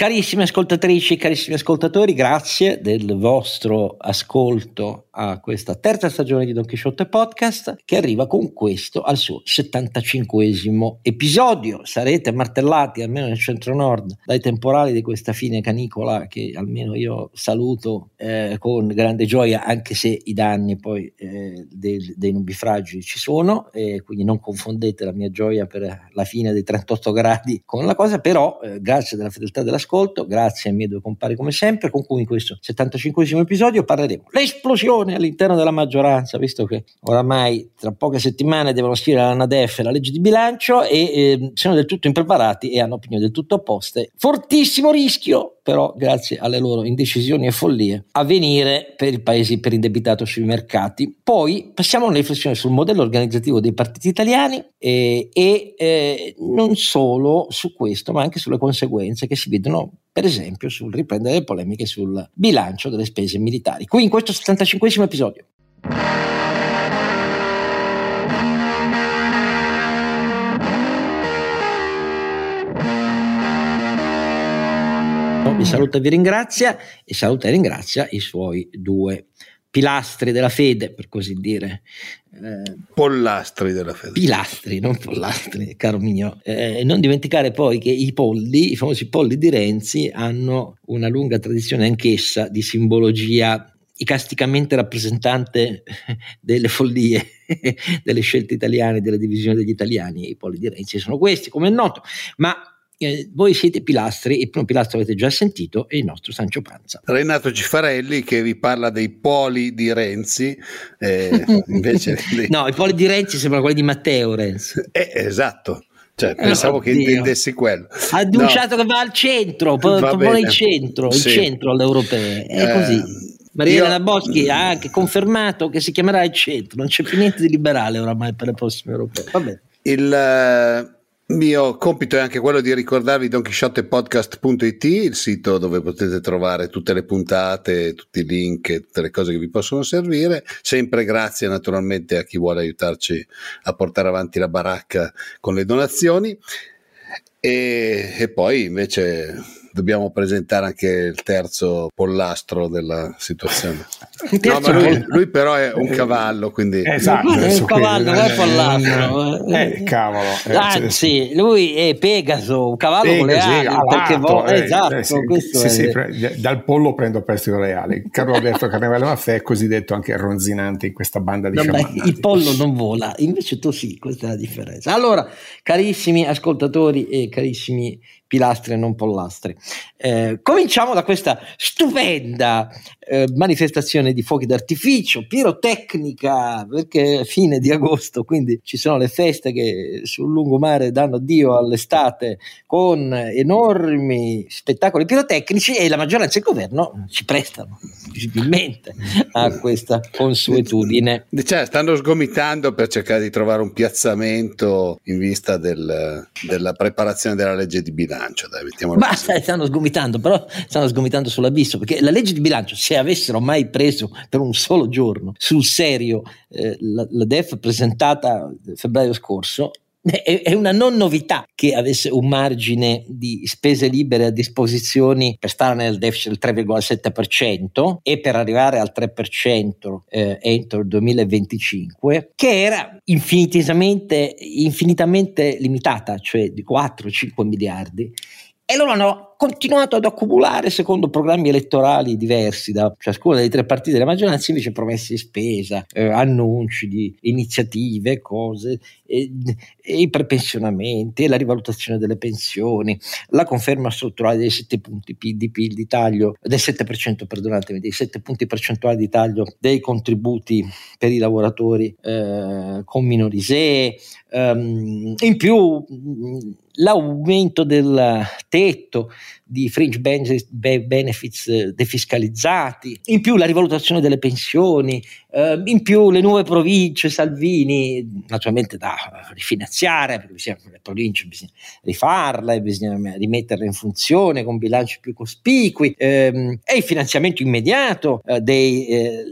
Carissime ascoltatrici, carissimi ascoltatori, grazie del vostro ascolto a questa terza stagione di Don Quixote Podcast che arriva con questo al suo 75 episodio. Sarete martellati almeno nel centro nord dai temporali di questa fine canicola che almeno io saluto eh, con grande gioia anche se i danni poi eh, dei, dei nubifragi ci sono e quindi non confondete la mia gioia per la fine dei 38 gradi con la cosa, però eh, grazie della fedeltà dell'ascolto grazie ai miei due compari come sempre, con cui in questo 75 episodio parleremo l'esplosione all'interno della maggioranza, visto che oramai tra poche settimane devono scrivere la NADEF e la legge di bilancio e eh, sono del tutto impreparati e hanno opinioni del tutto opposte. Fortissimo rischio però grazie alle loro indecisioni e follie a venire per il paese iperindebitato sui mercati. Poi passiamo a una riflessione sul modello organizzativo dei partiti italiani eh, e eh, non solo su questo, ma anche sulle conseguenze che si vedono per esempio sul riprendere le polemiche sul bilancio delle spese militari. Qui in questo 75 episodio. vi saluta e vi ringrazia e saluta e ringrazia i suoi due pilastri della fede, per così dire. Eh, pollastri della fede. Pilastri, non pollastri, caro mio. Eh, non dimenticare poi che i polli, i famosi polli di Renzi, hanno una lunga tradizione anch'essa di simbologia icasticamente rappresentante delle follie, delle scelte italiane, della divisione degli italiani. I polli di Renzi sono questi, come è noto, ma eh, voi siete pilastri, il primo pilastro avete già sentito, è il nostro Sancio Panza. Renato Cifarelli che vi parla dei poli di Renzi, eh, invece... no, i poli di Renzi sembrano quelli di Matteo Renzi. Eh, esatto. Cioè, pensavo oh, che Dio. intendessi quello. Ha annunciato no. che va al centro, propone il centro, sì. il centro all'europeo. È eh, così. Maria io... Elena Boschi ha anche confermato che si chiamerà il centro, non c'è più niente di liberale oramai per le prossime europee. Il mio compito è anche quello di ricordarvi donchisciottepodcast.it, il sito dove potete trovare tutte le puntate, tutti i link, tutte le cose che vi possono servire. Sempre grazie naturalmente a chi vuole aiutarci a portare avanti la baracca con le donazioni. E, e poi invece dobbiamo presentare anche il terzo pollastro della situazione. No, ma lui, lui, però è un cavallo, quindi... Esatto, è un cavallo, non è pollastro. Eh, eh, cavolo. Eh, Anzi, lui è Pegaso, un cavallo Pegaso, con le ali. Perché vo- eh, esatto, eh, sì, sì, sì, pre- dal pollo prendo prestito reale. Carlo Alberto Carnevale Maffè è cosiddetto anche ronzinante in questa banda di no, Il pollo non vola, invece tu sì, questa è la differenza. Allora, carissimi ascoltatori e carissimi pilastri e non pollastri. Eh, cominciamo da questa stupenda eh, manifestazione di fuochi d'artificio, pirotecnica, perché è fine di agosto, quindi ci sono le feste che sul lungomare danno Dio all'estate con enormi spettacoli pirotecnici e la maggioranza e il governo ci prestano visibilmente a questa consuetudine. Cioè, stanno sgomitando per cercare di trovare un piazzamento in vista del, della preparazione della legge di bilancio. Dai, Basta, stanno sgomitando, però stanno sgomitando sull'abisso, perché la legge di bilancio, se avessero mai preso per un solo giorno sul serio eh, la, la DEF presentata febbraio scorso, è una non novità che avesse un margine di spese libere a disposizione per stare nel deficit del 3,7% e per arrivare al 3% eh, entro il 2025, che era infinitamente, infinitamente limitata, cioè di 4-5 miliardi. E loro hanno continuato ad accumulare secondo programmi elettorali diversi da ciascuna delle tre partite della maggioranza, invece promesse di spesa, eh, annunci di iniziative, cose, eh, i prepensionamenti, la rivalutazione delle pensioni, la conferma strutturale dei 7 punti di PIL di taglio, del 7%, perdonatemi, dei 7 punti percentuali di taglio dei contributi per i lavoratori eh, con minori ISEE, um, in più l'aumento del tetto di fringe benefits eh, defiscalizzati, in più la rivalutazione delle pensioni, eh, in più le nuove province Salvini, naturalmente da rifinanziare, perché bisogna, le province bisogna rifarle, bisogna rimetterle in funzione con bilanci più cospicui, ehm, e il finanziamento immediato eh, dei... Eh,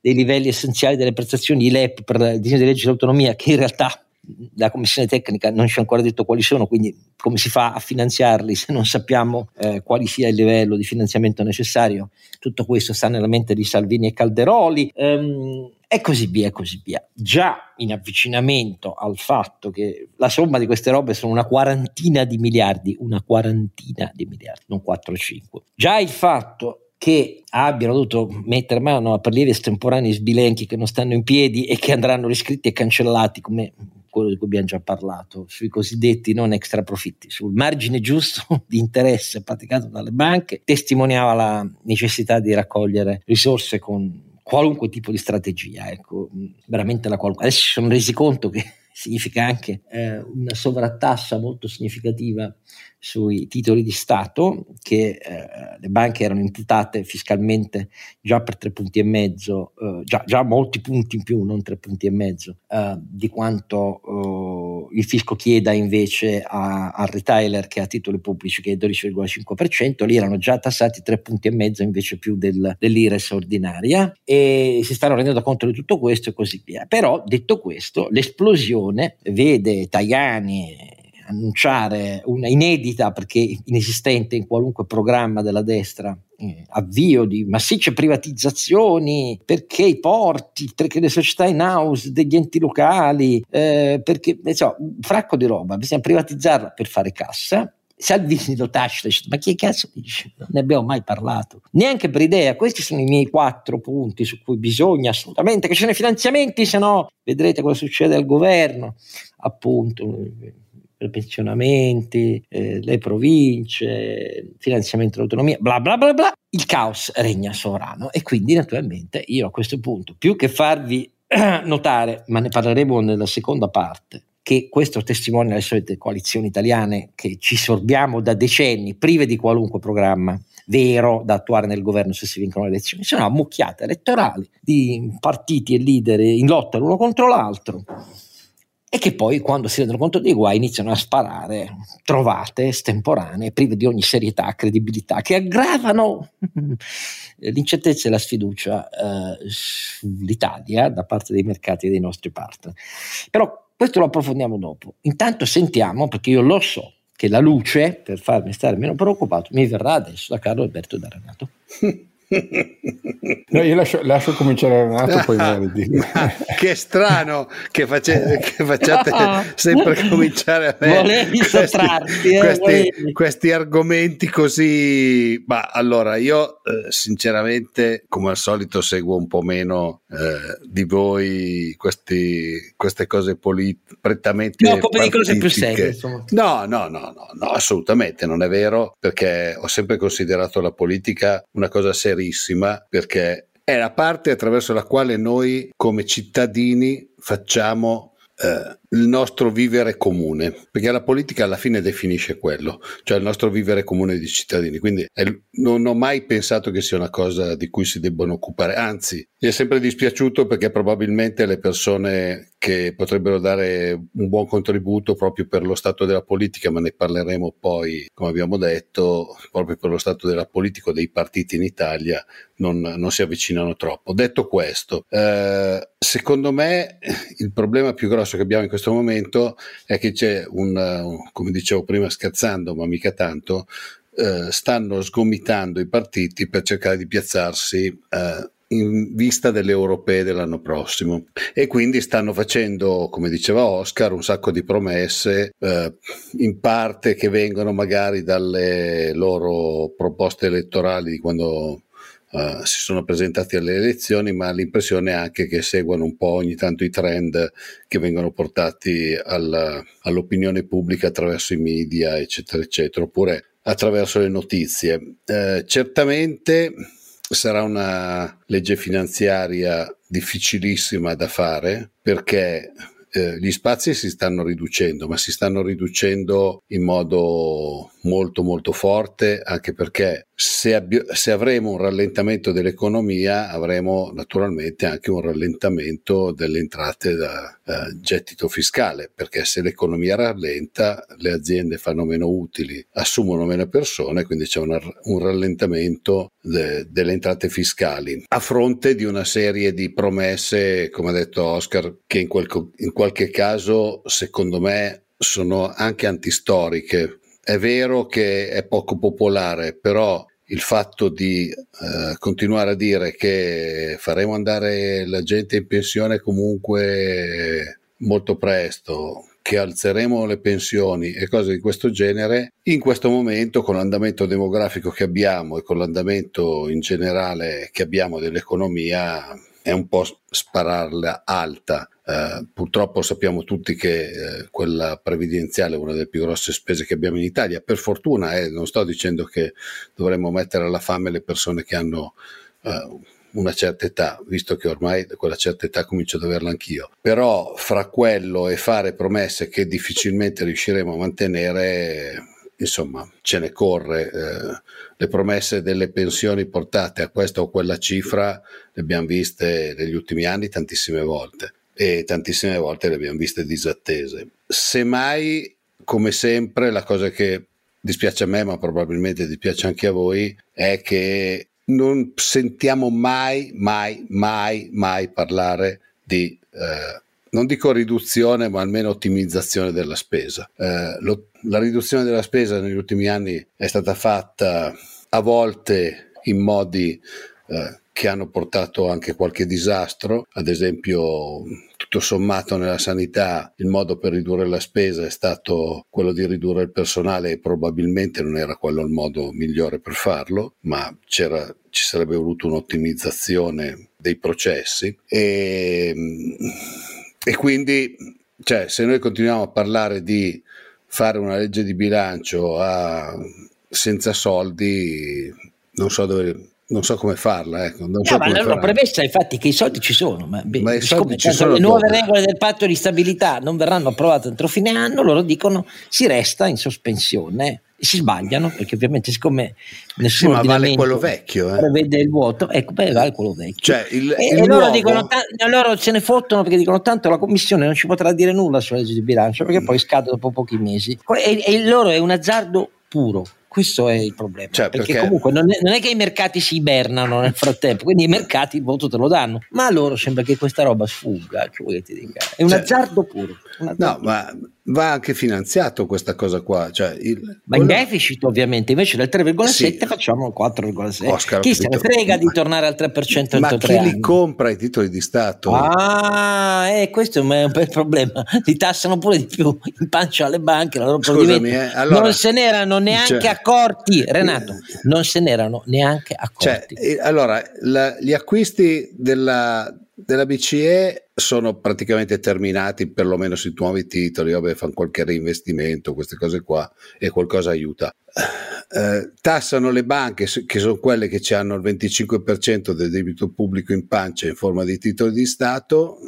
dei livelli essenziali delle prestazioni ILEP per il disegno di legge dell'autonomia che in realtà la commissione tecnica non ci ha ancora detto quali sono, quindi come si fa a finanziarli se non sappiamo eh, quali sia il livello di finanziamento necessario? Tutto questo sta nella mente di Salvini e Calderoli. Um, e così via, e così via. Già in avvicinamento al fatto che la somma di queste robe sono una quarantina di miliardi, una quarantina di miliardi, non 4 o 5. Già il fatto che abbiano dovuto mettere mano a prelievi estemporanei sbilenchi che non stanno in piedi e che andranno riscritti e cancellati come quello di cui abbiamo già parlato, sui cosiddetti non extra profitti, sul margine giusto di interesse praticato dalle banche, testimoniava la necessità di raccogliere risorse con qualunque tipo di strategia, ecco, veramente la qualunque. Adesso si sono resi conto che significa anche eh, una sovrattassa molto significativa sui titoli di Stato che eh, le banche erano imputate fiscalmente già per tre punti e mezzo, eh, già, già, molti punti in più, non tre punti e mezzo, eh, di quanto eh, il fisco chieda invece al retailer che ha titoli pubblici che è 12,5%, lì erano già tassati tre punti e mezzo invece più del, dell'IRES ordinaria e si stanno rendendo conto di tutto questo e così via. Però detto questo, l'esplosione vede Tajani annunciare una inedita, perché inesistente in qualunque programma della destra, eh, avvio di massicce privatizzazioni, perché i porti, perché le società in house degli enti locali, eh, perché so, un fracco di roba, bisogna privatizzarla per fare cassa. Salvini lo tacita, ma chi cazzo dice? Non ne abbiamo mai parlato. Neanche per idea, questi sono i miei quattro punti su cui bisogna assolutamente che ci siano i finanziamenti, se no vedrete cosa succede al governo. Appunto, per pensionamenti, eh, le province, finanziamento dell'autonomia, bla bla bla bla, il caos regna sovrano. E quindi naturalmente io a questo punto, più che farvi notare, ma ne parleremo nella seconda parte, che questo testimonia le solite coalizioni italiane che ci sorbiamo da decenni, prive di qualunque programma vero da attuare nel governo se si vincono le elezioni, sono ammucchiate elettorali di partiti e leader in lotta l'uno contro l'altro e che poi quando si rendono conto dei guai iniziano a sparare trovate estemporanee, prive di ogni serietà, credibilità, che aggravano l'incertezza e la sfiducia eh, sull'Italia da parte dei mercati e dei nostri partner. Però questo lo approfondiamo dopo. Intanto sentiamo, perché io lo so, che la luce, per farmi stare meno preoccupato, mi verrà adesso da Carlo Alberto da Renato. No, io lascio, lascio, cominciare Renato, poi meriti. che strano che, face, che facciate no. sempre cominciare a me questi, eh, questi, questi, argomenti così. Ma allora, io eh, sinceramente, come al solito, seguo un po' meno eh, di voi questi, queste cose polit- prettamente. No, come di cose più serie. No, no, no, no, no, assolutamente non è vero, perché ho sempre considerato la politica una cosa seria serissima perché è la parte attraverso la quale noi come cittadini facciamo eh, il nostro vivere comune, perché la politica alla fine definisce quello, cioè il nostro vivere comune di cittadini. Quindi è, non ho mai pensato che sia una cosa di cui si debbano occupare, anzi, mi è sempre dispiaciuto perché probabilmente le persone che potrebbero dare un buon contributo proprio per lo stato della politica, ma ne parleremo poi, come abbiamo detto, proprio per lo stato della politica dei partiti in Italia, non, non si avvicinano troppo. Detto questo, eh, secondo me il problema più grosso che abbiamo in questo questo momento è che c'è un, come dicevo prima scherzando, ma mica tanto, eh, stanno sgomitando i partiti per cercare di piazzarsi eh, in vista delle europee dell'anno prossimo. E quindi stanno facendo, come diceva Oscar, un sacco di promesse eh, in parte che vengono magari dalle loro proposte elettorali di quando Uh, si sono presentati alle elezioni, ma l'impressione è anche che seguano un po' ogni tanto i trend che vengono portati alla, all'opinione pubblica attraverso i media, eccetera, eccetera, oppure attraverso le notizie. Uh, certamente sarà una legge finanziaria difficilissima da fare perché eh, gli spazi si stanno riducendo, ma si stanno riducendo in modo molto molto forte anche perché se, abbi- se, avremo un rallentamento dell'economia avremo naturalmente anche un rallentamento delle entrate da uh, gettito fiscale perché se l'economia rallenta le aziende fanno meno utili assumono meno persone quindi c'è una, un rallentamento de- delle entrate fiscali. A fronte di una serie di promesse come ha detto Oscar che in, quel, in qualche caso secondo me sono anche antistoriche è vero che è poco popolare, però il fatto di eh, continuare a dire che faremo andare la gente in pensione comunque molto presto, che alzeremo le pensioni e cose di questo genere, in questo momento con l'andamento demografico che abbiamo e con l'andamento in generale che abbiamo dell'economia è un po' spararla alta. Uh, purtroppo sappiamo tutti che uh, quella previdenziale è una delle più grosse spese che abbiamo in Italia. Per fortuna, eh, non sto dicendo che dovremmo mettere alla fame le persone che hanno uh, una certa età, visto che ormai quella certa età comincio ad averla anch'io. Però fra quello e fare promesse che difficilmente riusciremo a mantenere, insomma, ce ne corre. le promesse delle pensioni portate a questa o quella cifra le abbiamo viste negli ultimi anni tantissime volte e tantissime volte le abbiamo viste disattese. Semmai, come sempre, la cosa che dispiace a me, ma probabilmente dispiace anche a voi, è che non sentiamo mai, mai, mai, mai parlare di, eh, non dico riduzione, ma almeno ottimizzazione della spesa. Eh, lo, la riduzione della spesa negli ultimi anni è stata fatta a volte in modi eh, che hanno portato anche qualche disastro, ad esempio tutto sommato nella sanità il modo per ridurre la spesa è stato quello di ridurre il personale e probabilmente non era quello il modo migliore per farlo, ma ci sarebbe voluto un'ottimizzazione dei processi. E, e quindi cioè, se noi continuiamo a parlare di fare una legge di bilancio a, senza soldi, non so dove non so come farla. Ecco. Non so no, ma la loro premessa è infatti che i soldi ci sono, ma, ma i soldi ci sono le nuove dopo. regole del patto di stabilità non verranno approvate entro fine anno, loro dicono si resta in sospensione e si sbagliano perché ovviamente siccome nessuno sì, ma vale quello vecchio eh. prevede il vuoto ecco beh, vale quello vecchio cioè, il, e, il e loro, dicono, loro se ne fottono perché dicono tanto la commissione non ci potrà dire nulla sulla legge di bilancio perché mm. poi scade dopo pochi mesi e, e loro è un azzardo puro questo è il problema. Cioè, perché, perché, comunque non è, non è, che i mercati si ibernano nel frattempo, quindi i mercati il voto te lo danno. Ma a loro sembra che questa roba sfugga. Che vuoi che ti dica? È un cioè, azzardo puro. No, ma va anche finanziato questa cosa qua. Cioè il, ma quello... in deficit ovviamente, invece del 3,7 sì. facciamo il 4,6. Oscar, chi se ne frega di tornare al 3% entro Ma chi anni? li compra i titoli di Stato? Ah, eh, questo è un bel problema. Li tassano pure di più in pancia alle banche. Scusami, eh, allora, non se n'erano neanche cioè, accorti, Renato, non se n'erano neanche accorti. Cioè, eh, allora, la, gli acquisti della della BCE sono praticamente terminati perlomeno sui nuovi titoli, vabbè fanno qualche reinvestimento, queste cose qua e qualcosa aiuta. Eh, tassano le banche che sono quelle che hanno il 25% del debito pubblico in pancia in forma di titoli di Stato,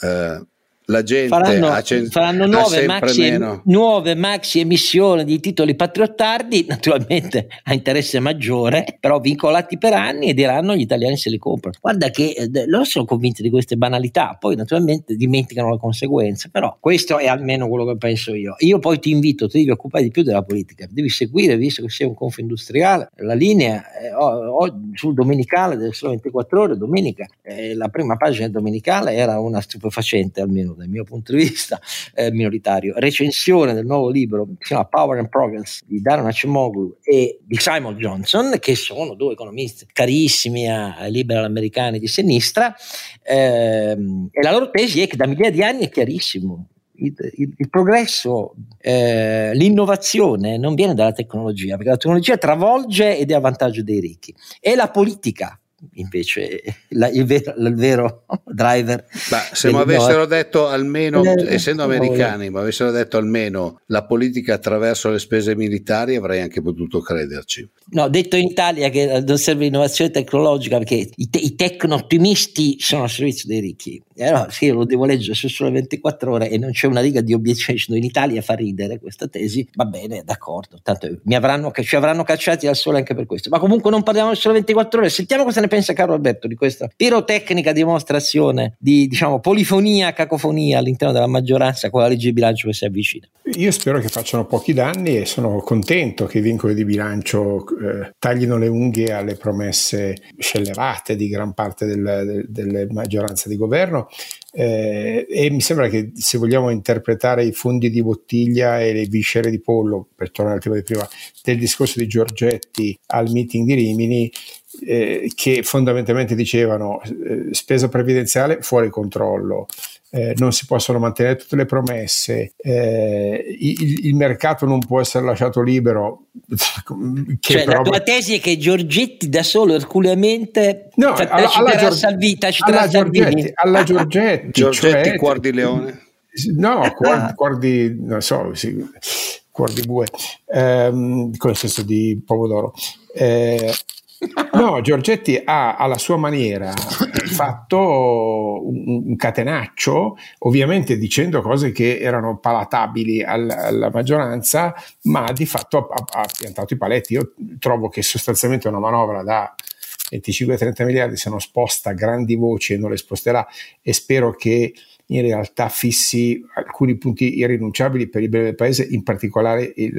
eh, la gente faranno, ha, cen- faranno nuove, maxi, nuove, maxi, emissioni di titoli patriottardi, naturalmente a interesse maggiore, però vincolati per anni e diranno gli italiani se li comprano. Guarda che eh, loro sono convinti di queste banalità, poi naturalmente dimenticano le conseguenze, però questo è almeno quello che penso io. Io poi ti invito, ti devi occupare di più della politica, devi seguire, visto che sei un confindustriale, la linea eh, oh, oh, sul domenicale del solo 24 ore, domenica, eh, la prima pagina domenicale era una stupefacente almeno dal mio punto di vista eh, minoritario. Recensione del nuovo libro che si chiama Power and Progress di Darren Acemoglu e di Simon Johnson, che sono due economisti carissimi a, liberal americani di sinistra, ehm, e la loro tesi è che da migliaia di anni è chiarissimo. Il, il, il, progresso, eh, l'innovazione non viene dalla tecnologia, perché la tecnologia travolge ed è a vantaggio dei ricchi. È la politica invece la, il, vero, il, vero, driver. Ma se mi avessero detto almeno, eh, essendo americani, ma avessero detto almeno la politica attraverso le spese militari, avrei anche potuto crederci. No, detto in Italia che non serve innovazione tecnologica perché i, te- i tecno-ottimisti sono al servizio dei ricchi. E allora, sì, io lo devo leggere su solo 24 ore e non c'è una riga di obiezione. In Italia fa ridere questa tesi, va bene, d'accordo, tanto mi avranno, ci avranno cacciati al sole anche per questo. Ma comunque non parliamo solo 24 ore, sentiamo cosa ne pensa caro Alberto di questa pirotecnica dimostrazione di diciamo polifonia, cacofonia all'interno della maggioranza con la legge di bilancio che si avvicina. Io spero che facciano pochi danni e sono contento che i vincoli di bilancio eh, taglino le unghie alle promesse scellerate di gran parte del, del, delle maggioranze di governo eh, e mi sembra che se vogliamo interpretare i fondi di bottiglia e le viscere di pollo, per tornare al tema di prima, del discorso di Giorgetti al meeting di Rimini, eh, che fondamentalmente dicevano eh, spesa previdenziale fuori controllo, eh, non si possono mantenere tutte le promesse, eh, il, il, mercato non può essere lasciato libero. cioè, però... la tua tesi è che Giorgetti da solo erculeamente no, alla, alla, Gior- Salvi, alla Giorgetti, alla Giorgetti, Giorgetti cioè, cuor di leone. No, cuor, cuor di, non so, sì, cuor di bue, ehm, con il senso di pomodoro. Eh, No, Giorgetti ha alla sua maniera fatto un, un, catenaccio, ovviamente dicendo cose che erano palatabili al, alla maggioranza, ma di fatto ha, ha, piantato i paletti. Io trovo che sostanzialmente una manovra da 25-30 miliardi se non sposta grandi voci e non le sposterà e spero che in realtà fissi alcuni punti irrinunciabili per il bene del paese, in particolare il,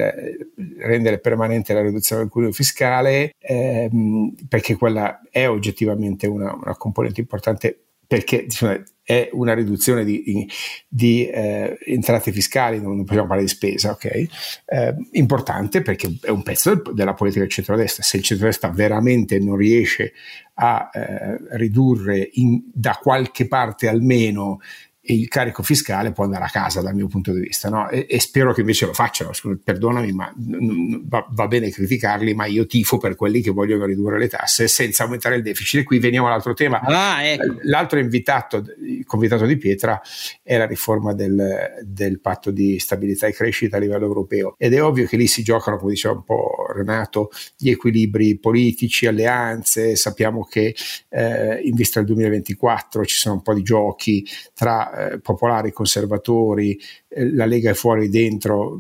rendere permanente la riduzione del cuneo fiscale, ehm, perché quella è oggettivamente una, una componente importante perché insomma, è una riduzione di, di eh, entrate fiscali, non, possiamo parlare di spesa, ok? Eh, importante perché è un pezzo del, della politica del centrodestra. Se il centrodestra veramente non riesce a eh, ridurre in, da qualche parte almeno il carico fiscale può andare a casa dal mio punto di vista no? e, e, spero che invece lo facciano perdonami ma n- va, va, bene criticarli ma io tifo per quelli che vogliono ridurre le tasse senza aumentare il deficit e qui veniamo all'altro tema ah, ecco. l'altro invitato convitato di pietra è la riforma del, del, patto di stabilità e crescita a livello europeo ed è ovvio che lì si giocano come diceva un po' Renato gli equilibri politici alleanze sappiamo che eh, in vista del 2024 ci sono un po' di giochi tra eh, popolari, conservatori, eh, la Lega è fuori dentro,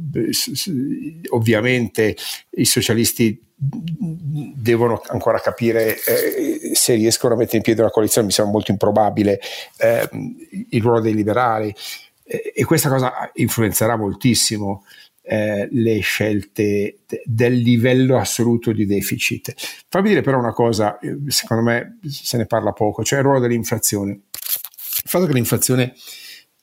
ovviamente i socialisti devono ancora capire eh, se riescono a mettere in piedi una coalizione, mi sembra molto improbabile eh, il ruolo dei liberali eh, e questa cosa influenzerà moltissimo eh, le scelte de- del livello assoluto di deficit. Fammi dire però una cosa, secondo me se ne parla poco, cioè il ruolo dell'inflazione. Fatto che l'inflazione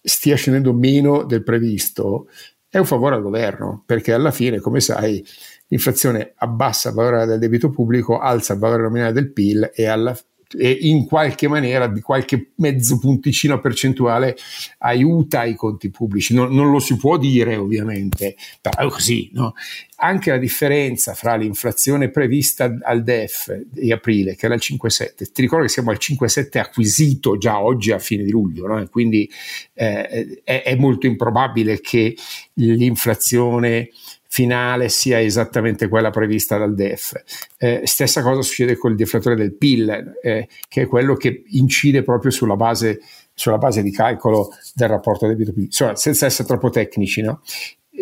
stia scendendo meno del previsto è un favore al governo, perché alla fine, come sai, l'inflazione abbassa il valore del debito pubblico, alza il valore nominale del PIL e alla e in qualche maniera di qualche mezzo punticino percentuale aiuta i conti pubblici. Non, non lo si può dire ovviamente, però così. No? Anche la differenza fra l'inflazione prevista al DEF di aprile, che era il 5,7, ti ricordo che siamo al 5,7 acquisito già oggi a fine di luglio, no? quindi eh, è, è molto improbabile che l'inflazione finale sia esattamente quella prevista dal DEF. Eh, stessa cosa succede con il deflatore del PIL, eh, che è quello che incide proprio sulla base, sulla base di calcolo del rapporto debito-PIL. Insomma, senza essere troppo tecnici, no?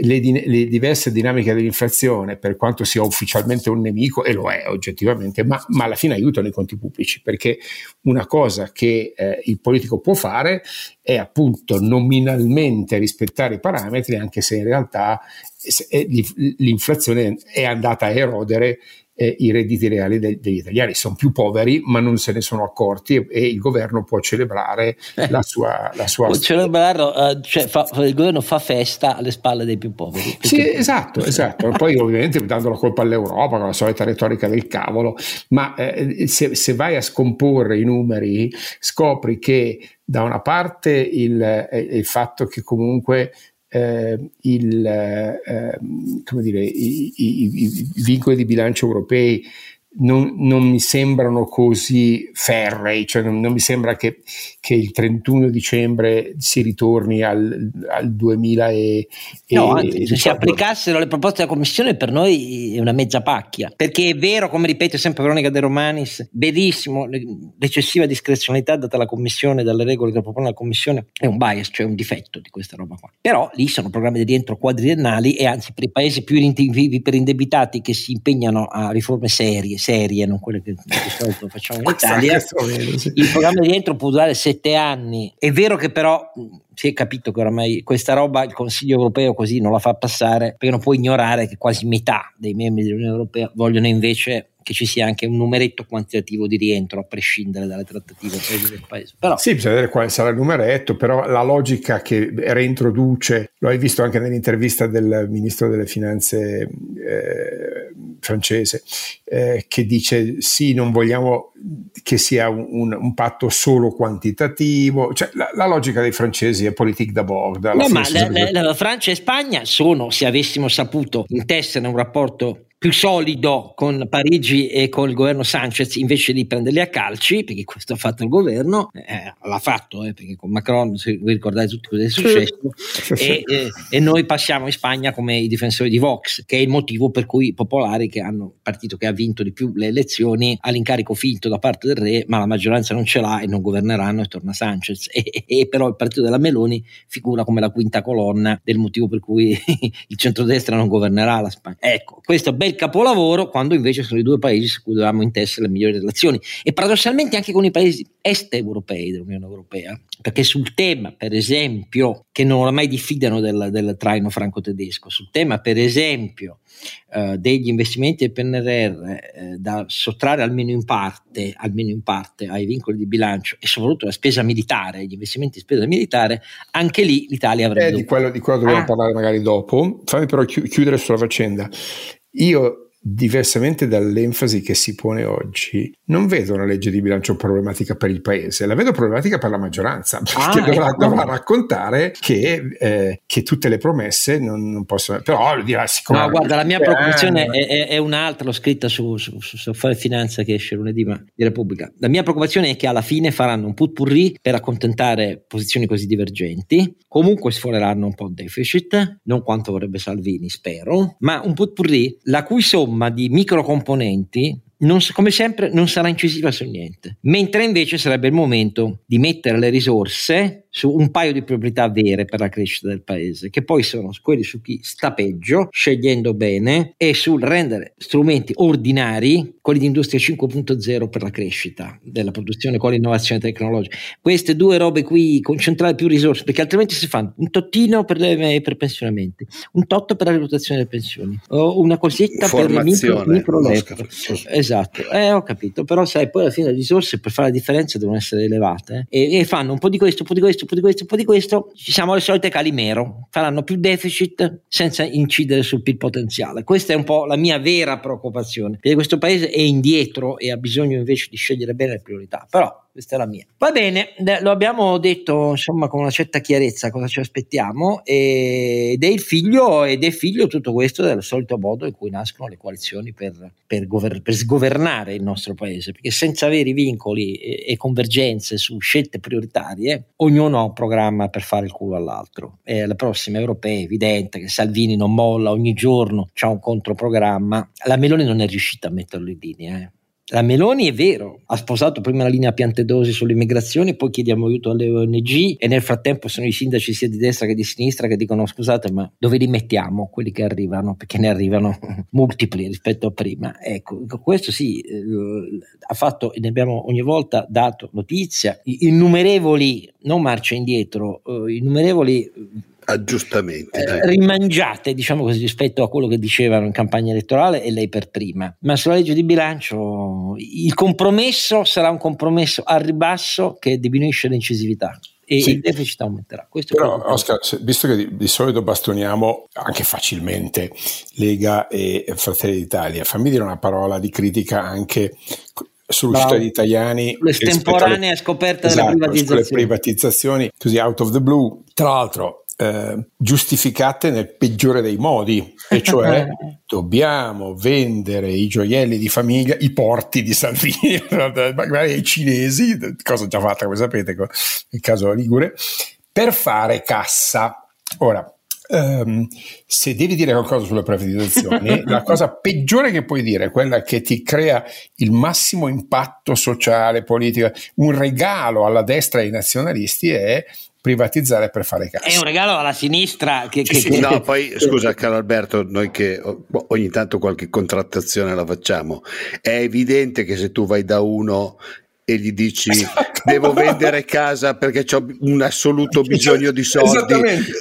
Le, le, diverse dinamiche dell'inflazione, per quanto sia ufficialmente un nemico, e lo è oggettivamente, ma, ma alla fine aiutano i conti pubblici, perché una cosa che eh, il politico può fare è appunto nominalmente rispettare i parametri, anche se in realtà l'inflazione è andata a erodere eh, i redditi reali de- degli italiani. Sono più poveri, ma non se ne sono accorti e, e il governo può celebrare eh, la sua. La sua uh, cioè fa, il governo fa festa alle spalle dei più poveri. Sì, esatto, esatto. Poi ovviamente dando la colpa all'Europa con la solita retorica del cavolo, ma eh, se, se vai a scomporre i numeri scopri che da una parte il, eh, il fatto che comunque eh, il, eh, dire, i, i, i, vincoli di bilancio europei non, non mi sembrano così ferrei, cioè non, non mi sembra che, che, il 31 dicembre si ritorni al, al 2000 e, No, anzi, se si applicassero le proposte della Commissione per noi è una mezza pacchia, perché è vero, come ripete sempre Veronica De Romanis, benissimo, l'eccessiva discrezionalità data alla Commissione, dalle regole che propone la Commissione, è un bias, cioè un difetto di questa roba qua. Però lì sono programmi di rientro quadriennali e anzi per i paesi più indebitati che si impegnano a riforme serie, serie, non quelle che di solito facciamo in Italia, il programma di rientro può durare sette anni. È vero che però si è capito che oramai questa roba il Consiglio europeo così non la fa passare perché non può ignorare che quasi metà dei membri dell'Unione Europea vogliono invece che ci sia anche un numeretto quantitativo di rientro a prescindere dalle trattative del paese. Però, sì, bisogna vedere quale sarà il numeretto, però la logica che reintroduce, lo hai visto anche nell'intervista del ministro delle finanze eh, francese, eh, che dice sì, non vogliamo che sia un, un, un patto solo quantitativo, cioè la, la, logica dei francesi è politique d'abord. No, ma la, la, la Francia e Spagna sono, se avessimo saputo intessere un rapporto più solido con Parigi e con il governo Sanchez invece di prenderli a calci, perché questo ha fatto il governo, eh, l'ha fatto, eh, perché con Macron, se vi ricordate tutti cosa è successo, e, e, e, noi passiamo in Spagna come i difensori di Vox, che è il motivo per cui i popolari, che hanno il partito che ha vinto di più le elezioni, ha l'incarico finto da parte del re, ma la maggioranza non ce l'ha e non governeranno e torna Sanchez. E, e però il partito della Meloni figura come la quinta colonna del motivo per cui il centrodestra non governerà la Spagna. Ecco, questo è bel capolavoro quando invece sono i due paesi su cui dovevamo intessere le migliori relazioni. E paradossalmente anche con i paesi est europei dell'Unione Europea perché sul tema per esempio che non oramai diffidano del, del traino franco-tedesco sul tema per esempio eh, degli investimenti del PNRR eh, da sottrarre almeno in parte almeno in parte ai vincoli di bilancio e soprattutto la spesa militare gli investimenti di spesa militare anche lì l'Italia avrebbe eh, di quello, di quello dobbiamo ah. parlare magari dopo. Fammi però chiudere sulla faccenda io diversamente dall'enfasi che si pone oggi, non vedo una legge di bilancio problematica per il paese, la vedo problematica per la maggioranza, perché ah, dovrà, ecco. dovrà, raccontare che, eh, che, tutte le promesse non, non possono... Però dirà siccome... No, guarda, la mia preoccupazione è, è, è, un'altra, l'ho scritta su, su, su, su Fare Finanza che esce lunedì ma, di Repubblica. La mia preoccupazione è che alla fine faranno un putpurri per accontentare posizioni così divergenti, comunque sforeranno un po' il deficit, non quanto vorrebbe Salvini, spero, ma un putpurri la cui somma somma di microcomponenti non, come sempre non sarà incisiva su niente, mentre invece sarebbe il momento di mettere le risorse su un paio di proprietà vere per la crescita del paese, che poi sono quelli su chi sta peggio, scegliendo bene, e sul rendere strumenti ordinari, quelli di industria 5.0 per la crescita della produzione con l'innovazione tecnologica. Queste due robe qui, concentrare più risorse, perché altrimenti si fanno un tottino per, le, per pensionamenti, un totto per la valutazione delle pensioni, o una cosetta per le micro, micro Esatto, eh, ho capito, però sai, poi alla fine le risorse per fare la differenza devono essere elevate eh? e, e fanno un po' di questo, un po' di questo, un po' di questo, un po' di questo, ci siamo alle solite calimero, faranno più deficit senza incidere sul PIL potenziale. Questa è un po' la mia vera preoccupazione, perché questo paese è indietro e ha bisogno invece di scegliere bene le priorità, però questa è la mia. Va bene, lo abbiamo detto insomma con una certa chiarezza cosa ci aspettiamo ed è il figlio ed è figlio tutto questo del solito modo in cui nascono le coalizioni per, per, gover- per sgovernare il nostro paese, perché senza veri vincoli e, e, convergenze su scelte prioritarie, ognuno ha un programma per fare il culo all'altro. E alle prossime europee è evidente che Salvini non molla ogni giorno, c'ha un controprogramma. La Meloni non è riuscita a metterlo in linea. Eh la Meloni è vero, ha sposato prima la linea Piantedosi sull'immigrazione, poi chiediamo aiuto alle ONG e nel frattempo sono i sindaci sia di destra che di sinistra che dicono scusate ma dove li mettiamo quelli che arrivano? Perché ne arrivano multipli rispetto a prima. Ecco, questo sì, eh, ha fatto, ne abbiamo ogni volta dato notizia, innumerevoli, non marcia indietro, eh, innumerevoli aggiustamenti eh, rimangiate diciamo così rispetto a quello che dicevano in campagna elettorale e lei per prima ma sulla legge di bilancio il compromesso sarà un compromesso al ribasso che diminuisce l'incisività e sì. il deficit aumenterà. Questo Però, Oscar, visto che di, di, solito bastoniamo anche facilmente Lega e Fratelli d'Italia, fammi dire una parola di critica anche sull'uscita degli italiani l'estemporanea scoperta esatto, delle privatizzazioni. privatizzazioni così out of the blue tra l'altro eh, giustificate nel peggiore dei modi, e cioè dobbiamo vendere i gioielli di famiglia, i porti di Salvini, magari ai cinesi, cosa già fatta come sapete nel caso Ligure, per fare cassa. Ora, Um, se devi dire qualcosa sulle privatizzazioni, la cosa peggiore che puoi dire, quella che ti crea il massimo impatto sociale, politico, un regalo alla destra e ai nazionalisti è privatizzare per fare cassa. È un regalo alla sinistra. Che, che, che... No, poi scusa, caro Alberto, noi che ogni tanto qualche contrattazione la facciamo, è evidente che se tu vai da uno e gli dici esatto. devo vendere casa perché ho un assoluto bisogno di soldi.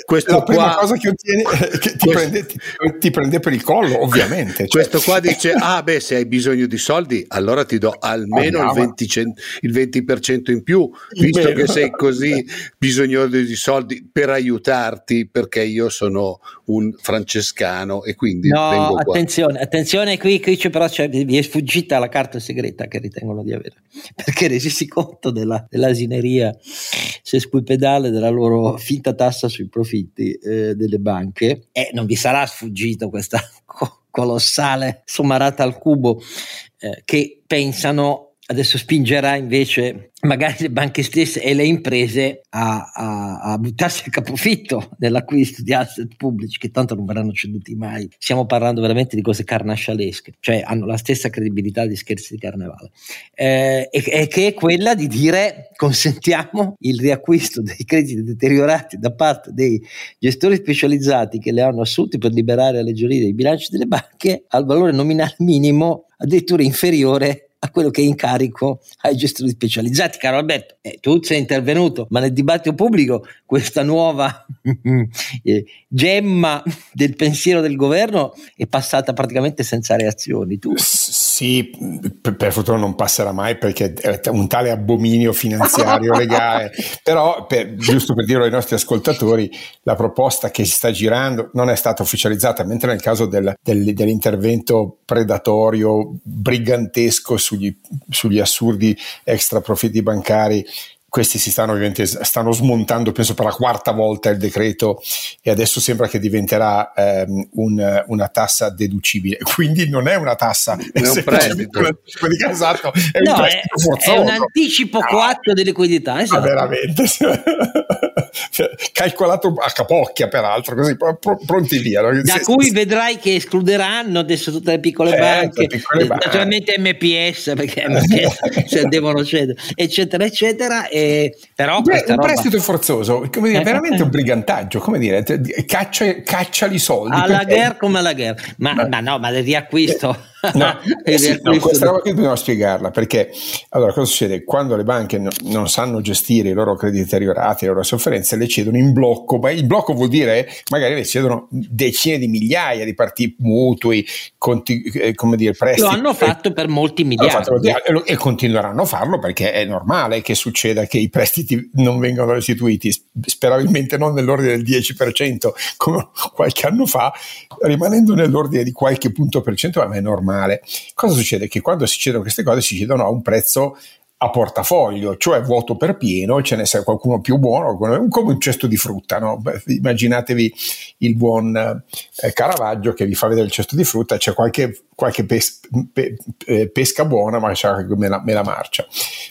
Questo la prima qua, cosa che, ottieni, che ti, questo, prende, ti, ti, prende, per il collo ovviamente cioè. questo qua dice ah beh se hai bisogno di soldi allora ti do almeno il 20%, il 20% in più visto che sei così bisognoso di soldi per aiutarti perché io sono un francescano e quindi no attenzione attenzione qui, qui c'è però c'è, vi è sfuggita la carta segreta che ritengono di avere. perché resisi conto della, dell'asineria sesquipedale della loro finta tassa sui profitti eh, delle banche. E non vi sarà sfuggito questa co- colossale sommarata al cubo eh, che pensano adesso spingerà invece magari le banche stesse e le imprese a, a, a, buttarsi a capofitto nell'acquisto di asset pubblici che tanto non verranno ceduti mai. Stiamo parlando veramente di cose carnascialesche, cioè hanno la stessa credibilità di scherzi di carnevale, eh, e, e, che è quella di dire consentiamo il riacquisto dei crediti deteriorati da parte dei gestori specializzati che le hanno assunti per liberare alleggerire i bilanci delle banche al valore nominale minimo addirittura inferiore a quello che è in carico ai gestori specializzati. Caro Alberto, eh, tu sei intervenuto, ma nel dibattito pubblico questa nuova eh, gemma del pensiero del governo è passata praticamente senza reazioni. Tu. Sì, per, per fortuna non passerà mai perché è un tale abominio finanziario legale, però per, giusto per dirlo ai nostri ascoltatori, la proposta che si sta girando non è stata ufficializzata, mentre nel caso del, del, dell'intervento predatorio, brigantesco sugli, sugli assurdi extra profitti bancari questi si stanno ovviamente stanno smontando penso per la quarta volta il decreto e adesso sembra che diventerà ehm, un, una tassa deducibile quindi non è una tassa è un prestito esatto è, no, un, è, è un anticipo no. 4 di liquidità esatto. Ah, veramente calcolato a capocchia peraltro così pr- pronti via no? da se, cui se, vedrai che escluderanno adesso tutte le piccole certo, banche piccole naturalmente MPS perché MPS cioè, devono cedere eccetera eccetera e però Beh, un roba... prestito forzoso, come dire, veramente un brigantaggio, come dire, caccia, cacciali soldi. Alla perché... guerra come alla guerra, ma, ma no, ma il riacquisto. No, eh sì, no, questa roba qui dobbiamo spiegarla perché allora cosa succede? Quando le banche no, non sanno gestire i loro crediti deteriorati, le loro sofferenze, le cedono in blocco, ma il blocco vuol dire magari le cedono decine di migliaia di partiti mutui, conti, eh, come dire, prestiti. Lo hanno fatto per molti miliardi. E, e continueranno a farlo perché è normale che succeda che i prestiti non vengano restituiti, sperabilmente non nell'ordine del 10% come qualche anno fa, rimanendo nell'ordine di qualche punto percentuale, ma è normale male. Cosa succede? Che quando si cedono queste cose si cedono a un prezzo a portafoglio, cioè vuoto per pieno, ce ne sia qualcuno più buono, come un cesto di frutta. No? Immaginatevi il buon eh, Caravaggio che vi fa vedere il cesto di frutta, c'è qualche, qualche pes- pe- pesca buona, ma c'è anche me la, me la marcia.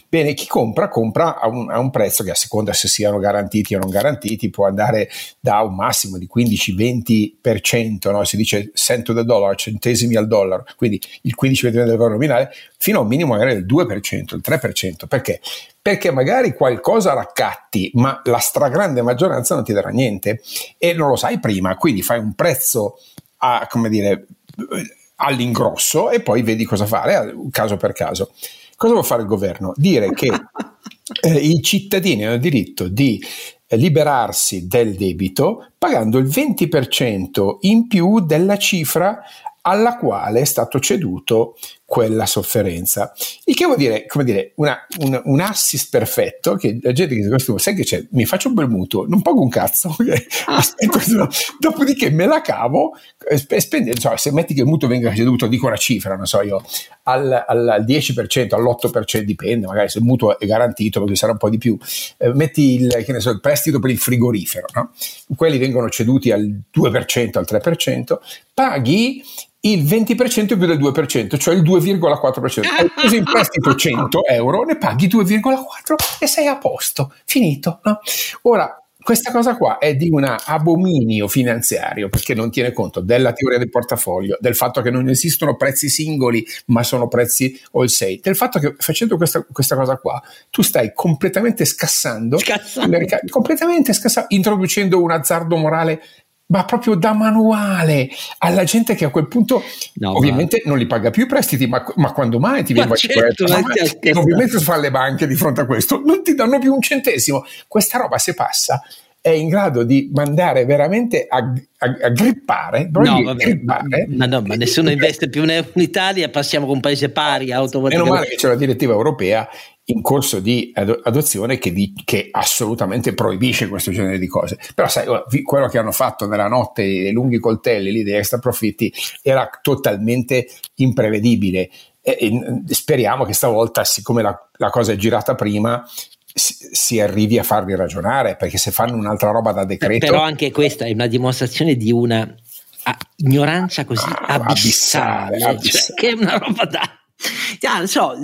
Bene, chi compra, compra a un, a un, prezzo che a seconda se siano garantiti o non garantiti può andare da un massimo di 15-20%, no? si dice cento del dollaro, centesimi al dollaro, quindi il 15% del valore nominale, fino a un minimo magari del 2%, il 3%. Perché? Perché magari qualcosa raccatti, ma la stragrande maggioranza non ti darà niente e non lo sai prima, quindi fai un prezzo a, come dire, all'ingrosso e poi vedi cosa fare, caso per caso. Cosa può fare il governo? Dire che eh, i cittadini hanno il diritto di liberarsi del debito pagando il 20% in più della cifra alla quale è stato ceduto quella sofferenza. Il che vuol dire, come dire, una, un, un, assist perfetto che la gente dice, questo, sai che c'è, mi faccio un bel mutuo, non pago un cazzo, okay? ah. Aspetta, dopodiché me la cavo e spende, cioè, se metti che il mutuo venga ceduto, dico una cifra, non so io, al, al, al 10%, all'8%, dipende, magari se il mutuo è garantito perché sarà un po' di più, eh, metti il, so, il, prestito per il frigorifero, no? quelli vengono ceduti al 2%, al 3%, paghi il 20% più del 2%, cioè il 2,4%. Hai preso in prestito 100 euro, ne paghi 2,4 e sei a posto, finito. No? Ora, questa cosa qua è di un abominio finanziario perché non tiene conto della teoria del portafoglio, del fatto che non esistono prezzi singoli ma sono prezzi wholesale, del fatto che facendo questa, questa cosa qua tu stai completamente scassando, scassando. completamente scassando, introducendo un azzardo morale ma proprio da manuale alla gente che a quel punto no, ovviamente ma... non li paga più i prestiti, ma, ma quando mai ti viene certo, ma ovviamente fa le banche di fronte a questo, non ti danno più un centesimo. Questa roba se passa è in grado di mandare veramente a, a, a grippare, no, vabbè, grippare. Ma, no, ma nessuno investe più in Italia, passiamo con un paese pari automaticamente. Meno male che c'è la direttiva europea in corso di adozione che, di, che, assolutamente proibisce questo genere di cose. Però sai, quello che hanno fatto nella notte, i lunghi coltelli lì dei extra profitti, era totalmente imprevedibile. E, e speriamo che stavolta, siccome la, la cosa è girata prima, si, si, arrivi a farli ragionare, perché se fanno un'altra roba da decreto... Però anche questa è una dimostrazione di una ignoranza così abissale, abissale, abissale. Cioè, che è una roba da Ah, so,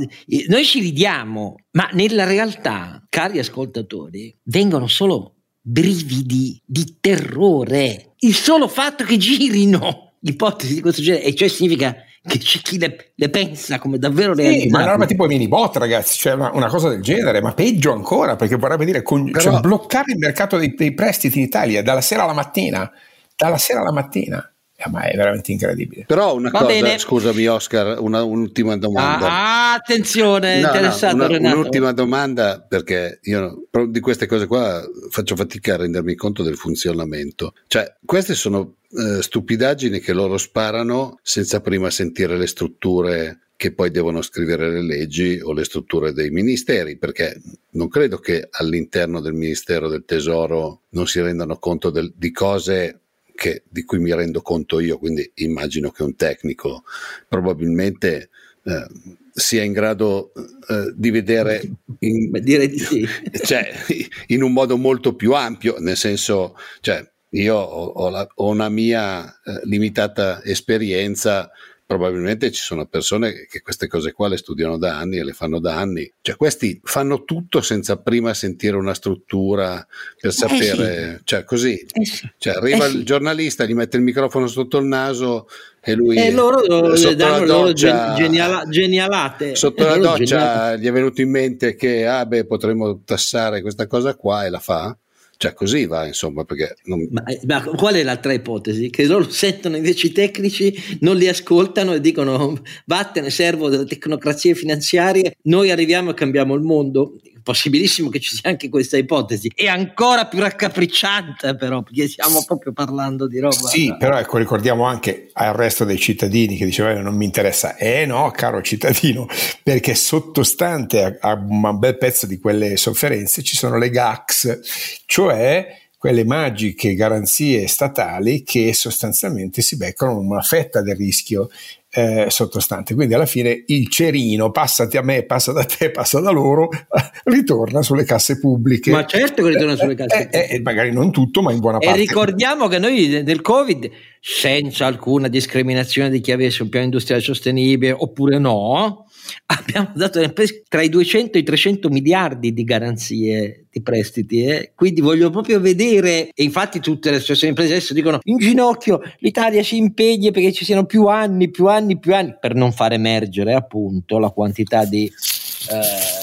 noi ci ridiamo, ma nella realtà, cari ascoltatori, vengono solo brividi di terrore. Il solo fatto che girino ipotesi di questo genere, e cioè significa che c'è chi le, le pensa come davvero sì, ma è una roba tipo mini bot ragazzi cioè una, una, cosa del genere ma peggio ancora perché vorrebbe dire con, Però, cioè, bloccare il mercato dei, dei prestiti in Italia dalla sera alla mattina dalla sera alla mattina eh, ma è veramente incredibile. Però una Va cosa, bene. scusami Oscar, una, un'ultima domanda. Ah, attenzione, no, no, una, un'ultima domanda perché io di queste cose qua faccio fatica a rendermi conto del funzionamento. Cioè, queste sono eh, stupidaggini che loro sparano senza prima sentire le strutture che poi devono scrivere le leggi o le strutture dei ministeri, perché non credo che all'interno del Ministero del Tesoro non si rendano conto del, di cose che, di cui mi rendo conto io, quindi immagino che un tecnico probabilmente eh, sia in grado eh, di vedere in, di sì. cioè, in un modo molto più ampio, nel senso, cioè, io ho, ho, la, ho una mia eh, limitata esperienza probabilmente ci sono persone che queste cose qua le studiano da anni e le fanno da anni. Cioè, questi fanno tutto senza prima sentire una struttura per sapere, eh sì. cioè così. Eh sì. Cioè, arriva eh il sì. giornalista, gli mette il microfono sotto il naso e lui e loro sotto danno la doccia, geniala, genialate. Sotto la doccia genialate. gli è venuto in mente che ah beh, potremmo tassare questa cosa qua e la fa. Cioè così va, insomma, perché... Non... Ma, ma, qual è l'altra ipotesi? Che loro sentono invece i tecnici, non li ascoltano e dicono vattene, servo delle tecnocrazie finanziarie, noi arriviamo e cambiamo il mondo possibilissimo che ci sia anche questa ipotesi. È ancora più raccapricciante, però, perché stiamo proprio parlando di roba. Sì, però ecco, ricordiamo anche al resto dei cittadini che dicevano non mi interessa. Eh no, caro cittadino, perché sottostante a, a un bel pezzo di quelle sofferenze ci sono le GACS, cioè quelle magiche garanzie statali che sostanzialmente si beccano una fetta del rischio eh, sottostante. Quindi alla fine il cerino, passati a me, passa da te, passa da loro, ritorna sulle casse pubbliche. Ma certo che ritorna sulle casse pubbliche. Eh, eh, magari non tutto, ma in buona parte. E ricordiamo che noi del Covid, senza alcuna discriminazione di chi avesse un piano industriale sostenibile oppure no, abbiamo dato alle imprese tra i 200 e i 300 miliardi di garanzie di prestiti. Eh? Quindi voglio proprio vedere, e infatti tutte le associazioni imprese adesso dicono in ginocchio l'Italia si impegna perché ci siano più anni, più anni, più anni, per non far emergere appunto la quantità di... Eh,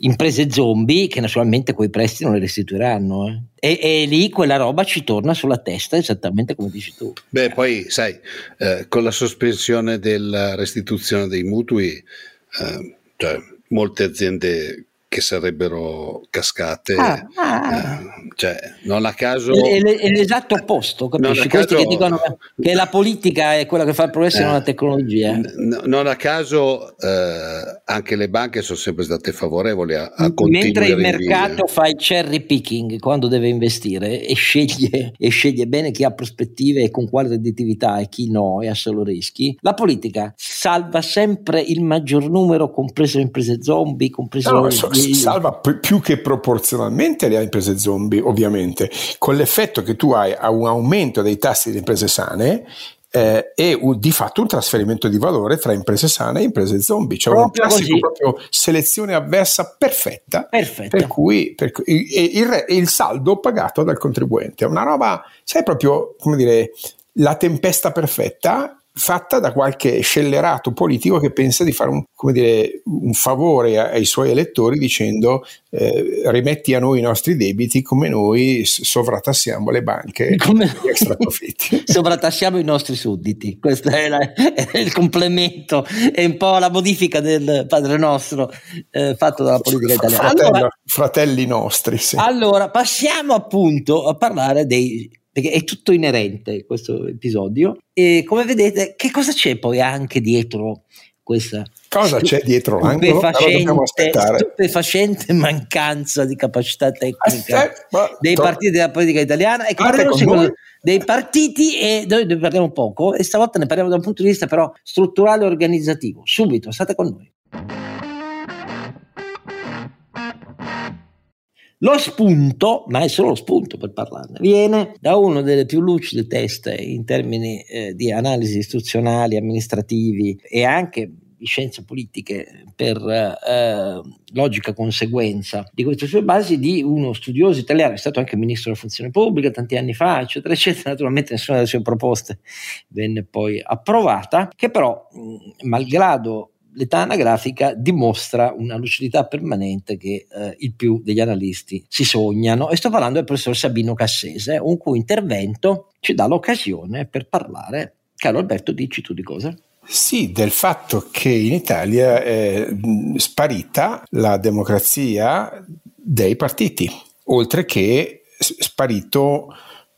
imprese zombie che naturalmente quei prestiti non le restituiranno eh. e, e, lì quella roba ci torna sulla testa esattamente come dici tu beh poi sai eh, con la sospensione della restituzione dei mutui eh, cioè, molte aziende che sarebbero cascate. Ah, ah. Cioè, non a caso... È, è l'esatto opposto, capisci? Questi caso, che dicono che la politica è quella che fa il progresso e eh, non la tecnologia. N- non a caso eh, anche le banche sono sempre state favorevoli a, a Mentre il mercato fa il cherry picking quando deve investire e sceglie, e sceglie bene chi ha prospettive e con quale redditività e chi no e ha solo rischi, la politica salva sempre il maggior numero, compreso le imprese zombie, compreso... No, so, salva più che proporzionalmente le imprese zombie, ovviamente, con l'effetto che tu hai a un aumento dei tassi delle imprese sane eh, e un, di fatto un trasferimento di valore tra imprese sane e imprese zombie, cioè proprio una classico proprio selezione avversa perfetta, perfetta. per cui, per cui il, il, il, saldo pagato dal contribuente. È una roba, sai proprio come dire, la tempesta perfetta fatta da qualche scellerato politico che pensa di fare un, dire, un favore ai suoi elettori dicendo eh, rimetti a noi i nostri debiti come noi sovratassiamo le banche come sovratassiamo i nostri sudditi, questo è, la, è, il complemento, è un po' la modifica del Padre Nostro eh, fatto dalla politica italiana. Fratello, allora, fratelli nostri. Sì. Allora, passiamo appunto a parlare dei perché è tutto inerente questo episodio. E come vedete, che cosa c'è poi anche dietro questa cosa c'è dietro l'angolo? Stupefacente, stupefacente mancanza di capacità tecnica Aspetta, dei to- partiti della politica italiana e parliamo dei partiti e noi ne parliamo poco e stavolta ne parliamo da un punto di vista però strutturale e organizzativo. Subito, state con noi. Lo spunto, ma è solo lo spunto per parlarne, viene da una delle più lucide teste in termini eh, di analisi istituzionali, amministrativi e anche di scienze politiche per eh, logica conseguenza di queste sue basi di uno studioso italiano, è stato anche ministro della funzione pubblica tanti anni fa, eccetera, eccetera. Naturalmente nessuna delle sue proposte venne poi approvata, che però, mh, malgrado l'età anagrafica dimostra una lucidità permanente che eh, il più degli analisti si sognano e sto parlando del professor Sabino Cassese, un cui intervento ci dà l'occasione per parlare. Caro Alberto, dici tu di cosa? Sì, del fatto che in Italia è sparita la democrazia dei partiti, oltre che sparito